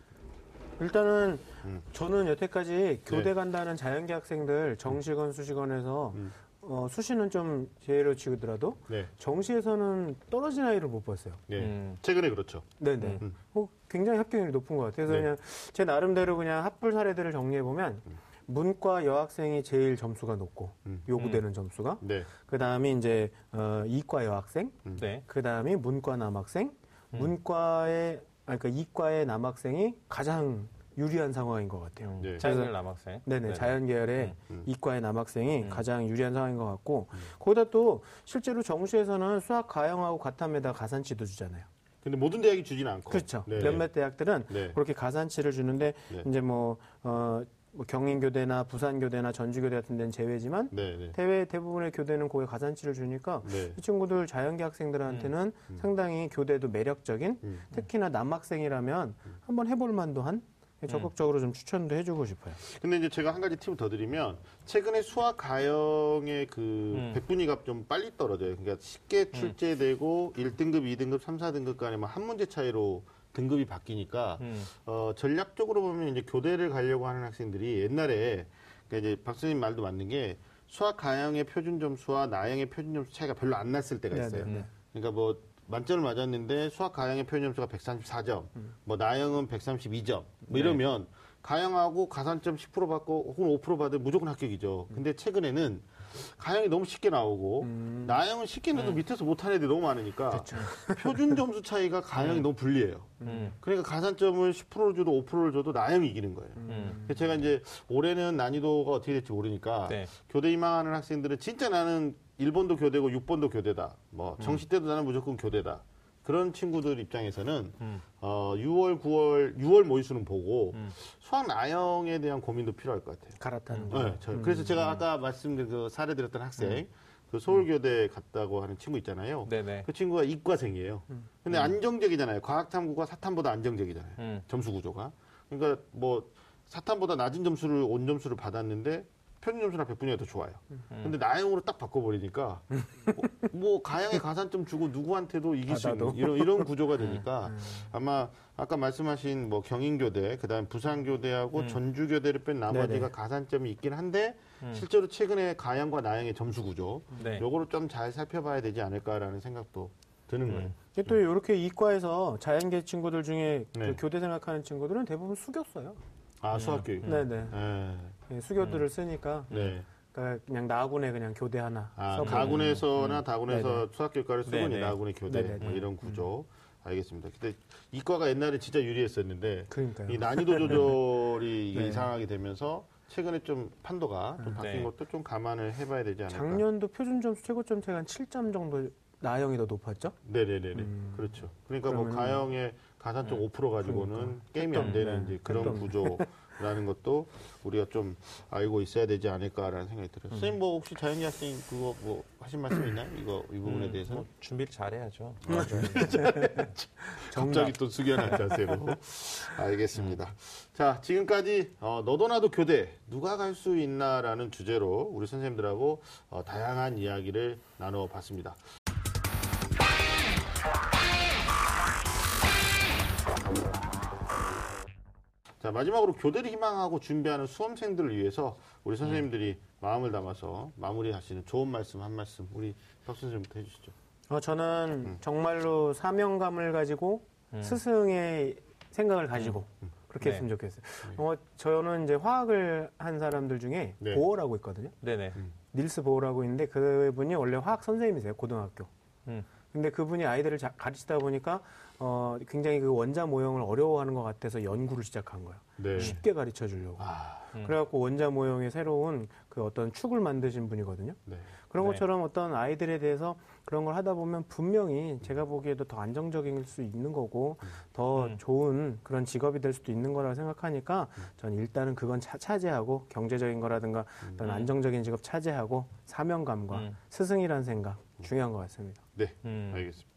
일단은 음. 저는 여태까지 교대 간다는 자연계 학생들 정시건 수시건에서 음. 어, 수시는 좀 제외로 치더라도 네. 정시에서는 떨어진 아이를 못 봤어요. 네. 음. 최근에 그렇죠. 네네. 음. 어, 굉장히 합격률이 높은 것 같아요. 그래서 네. 그냥 제 나름대로 그냥 합불 사례들을 정리해 보면 문과 여학생이 제일 점수가 높고 음. 요구되는 점수가 네. 그 다음에 이제 어, 이과 여학생, 네. 그 다음에 문과 남학생, 음. 문과의 아니, 그러니까 이과의 남학생이 가장 유리한 상황인 것 같아요. 음. 네. 자연계 남학생. 네네, 자연 계열의 음. 이과의 남학생이 음. 가장 유리한 상황인 것 같고 거기다 또 실제로 정시에서는 수학 가형하고 과탐에다 가산치도 주잖아요. 근데 모든 대학이 주지는 않고. 그렇죠. 네. 몇몇 대학들은 네. 그렇게 가산치를 주는데 네. 이제 뭐 어, 뭐 경인교대나 부산교대나 전주교대 같은 데는 제외지만 네, 네. 대외 대부분의 교대는 거의 가산치를 주니까 네. 이 친구들 자연계 학생들한테는 상당히 교대도 매력적인 음. 특히나 남학생이라면 한번 해볼 만도 한 적극적으로 좀 추천도 해주고 싶어요. 근데 이제 제가 한 가지 팁을 더 드리면 최근에 수학 가형의 그 음. 백분위가 좀 빨리 떨어져요. 그러니까 쉽게 출제되고 1등급, 2등급, 3, 4등급 간에 뭐한 문제 차이로 등급이 바뀌니까 음. 어, 전략적으로 보면 이제 교대를 가려고 하는 학생들이 옛날에 그러니까 이제 박 선생님 말도 맞는 게 수학 가형의 표준 점수와 나형의 표준 점수 차이가 별로 안 났을 때가 네, 있어요. 네, 네. 그러니까 뭐 만점을 맞았는데 수학 가형의 표준 점수가 134점, 뭐 나형은 132점, 뭐 이러면 가형하고 가산점 10% 받고 혹은 5% 받으면 무조건 합격이죠. 근데 최근에는 가형이 너무 쉽게 나오고 나형은 쉽게 내도 밑에서 못하는 애들이 너무 많으니까 표준 점수 차이가 가형이 너무 불리해요. 음. 그러니까 가산점을 10%를 줘도 5%를 줘도 나형이 이기는 거예요. 음. 그래서 제가 이제 올해는 난이도가 어떻게 될지 모르니까 네. 교대 희망하는 학생들은 진짜 나는 1번도 교대고 6번도 교대다. 뭐 정시 때도 나는 무조건 교대다. 그런 친구들 입장에서는 음. 어 6월, 9월, 6월 모의수는 보고 음. 수학 나형에 대한 고민도 필요할 것 같아요. 갈아타는 거. 네, 저- 그래서 제가 아까 말씀드린 그 사례 드렸던 학생, 그 서울교대 갔다고 하는 친구 있잖아요. 네네. 그 친구가 이과생이에요. 근데 안정적이잖아요. 과학탐구가 사탐보다 안정적이잖아요. 음. 점수 구조가. 그러니까 뭐 사탐보다 낮은 점수를 온 점수를 받았는데 표준 점수나 백분위가 더 좋아요. 근데 나형으로 딱 바꿔버리니까 뭐, 뭐 가형에 가산점 주고 누구한테도 이길 수 있는. 이런 이런 구조가 되니까 아마 아까 말씀하신 뭐 경인교대 그다음 부산교대하고 전주교대를 뺀 나머지가 네네. 가산점이 있긴 한데 실제로 최근에 가형과 나형의 점수 구조 네. 요거를 좀 잘 살펴봐야 되지 않을까라는 생각도 드는 거예요. 이게 또 이렇게 이과에서 자연계 친구들 중에 그 네. 교대 생각하는 친구들은 대부분 수교써요. 아 수학 교육. 네네. 네. 예, 수교들을 쓰니까 네. 그러니까 그냥 나군에 그냥 교대 하나. 아, 써보고. 가군에서나 다군에서 네네. 수학교육과를 쓰고 네네. 나군의 교대. 뭐 이런 구조. 알겠습니다. 근데 이과가 옛날에 진짜 유리했었는데 그러니까요. 이 난이도 조절이 이게 네. 이상하게 되면서 최근에 좀 판도가 좀 바뀐 네. 것도 좀 감안을 해봐야 되지 않을까. 작년도 표준 점수 최고점 차이가 한 7점 정도 나영이 더 높았죠? 네네네네. 음. 그렇죠. 그러니까 뭐 가형의 가산점 5% 가지고는 그러니까. 게임이 안 되는 네. 이제 그런 했던. 구조 라는 것도 우리가 좀 알고 있어야 되지 않을까라는 생각이 들어요. 음. 선생님 뭐 혹시 자연계 학생 그거 뭐 하신 말씀 있나요? 이거 이 부분에 음, 대해서는? 뭐 준비를 잘해야죠. 갑자기 또 숙연한 자세로. 알겠습니다. 자, 지금까지 어, 너도 나도 교대 누가 갈 수 있나라는 주제로 우리 선생님들하고 어, 다양한 이야기를 나눠봤습니다. 자, 마지막으로 교대를 희망하고 준비하는 수험생들을 위해서 우리 선생님들이 마음을 담아서 마무리하시는 좋은 말씀 한 말씀 우리 박 선생님부터 해주시죠. 어, 저는 음. 정말로 사명감을 가지고 스승의 생각을 가지고 그렇게 네. 했으면 좋겠어요. 어, 저는 이제 화학을 한 사람들 중에 네. 보어라고 있거든요. 네네. 닐스 보어라고 있는데 그분이 원래 화학 선생님이세요, 고등학교. 음. 근데 그분이 아이들을 자- 가르치다 보니까 어, 굉장히 그 원자 모형을 어려워하는 것 같아서 연구를 시작한 거예요. 네. 쉽게 가르쳐 주려고. 아, 음. 그래갖고 원자 모형의 새로운 그 어떤 축을 만드신 분이거든요. 네. 그런 네. 것처럼 어떤 아이들에 대해서 그런 걸 하다 보면 분명히 제가 보기에도 더 안정적일 수 있는 거고 더 음. 좋은 그런 직업이 될 수도 있는 거라고 생각하니까 전 일단은 그건 차, 차지하고 경제적인 거라든가 어떤 안정적인 직업 차지하고 사명감과 음. 스승이라는 생각 중요한 것 같습니다. 네. 음. 알겠습니다.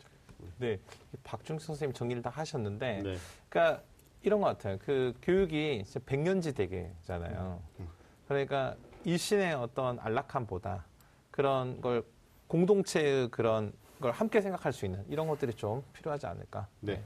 네. 박중 선생님 정리를 다 하셨는데, 네. 그러니까 이런 것 같아요. 그 교육이 진짜 백년지 대계잖아요. 음. 그러니까 일신의 어떤 안락함보다 그런 걸 공동체의 그런 걸 함께 생각할 수 있는 이런 것들이 좀 필요하지 않을까. 네.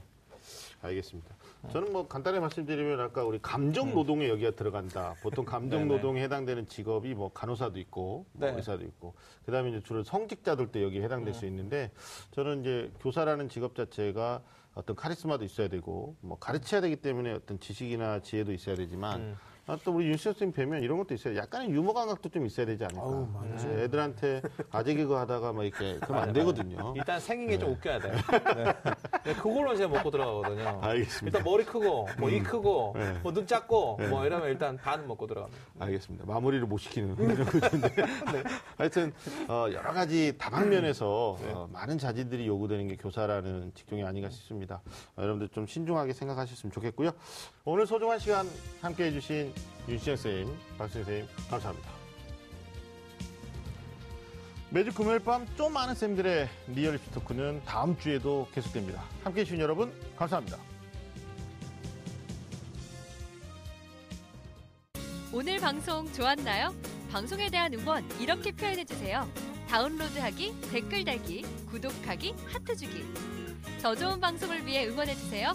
알겠습니다. 저는 뭐 간단히 말씀드리면 아까 우리 감정 노동에 여기가 들어간다. 보통 감정 음. 네네. 노동에 해당되는 직업이 뭐 간호사도 있고 뭐 네. 의사도 있고 그다음에 이제 주로 성직자들도 여기에 해당될 음. 수 있는데 저는 이제 교사라는 직업 자체가 어떤 카리스마도 있어야 되고 뭐 가르쳐야 되기 때문에 어떤 지식이나 지혜도 있어야 되지만 음. 아, 또 우리 윤 선생님 뵈면 이런 것도 있어요. 약간의 유머 감각도 좀 있어야 되지 않을까. 맞아요. 네, 애들한테 아재 개그 하다가 막 이렇게 그러면 안 되거든요. 일단 생긴 게좀 웃겨야 돼요. 네. 네, 그걸로 제가 먹고 들어가거든요. 알겠습니다. 일단 머리 크고, 뭐 이 크고, 네. 뭐눈 작고, 뭐 이러면 일단 반 먹고 들어갑니다. 알겠습니다. 마무리를 못 시키는 그런 구조인데. 하여튼, 어, 여러 가지 다방면에서 어, 많은 자질들이 요구되는 게 교사라는 직종이 아닌가 싶습니다. 어, 여러분들 좀 신중하게 생각하셨으면 좋겠고요. 오늘 소중한 시간 함께 해 주신 해주신 윤시영 선생님, 박수영 선생님 감사합니다. 매주 금요일 밤 좀 많은 쌤들의 리얼리티 토크는 다음 주에도 계속됩니다. 함께해 주신 여러분 감사합니다. 오늘 방송 좋았나요? 방송에 대한 응원 이렇게 표현해 주세요. 다운로드하기, 댓글 달기, 구독하기, 하트 주기. 저 좋은 방송을 위해 응원해 주세요.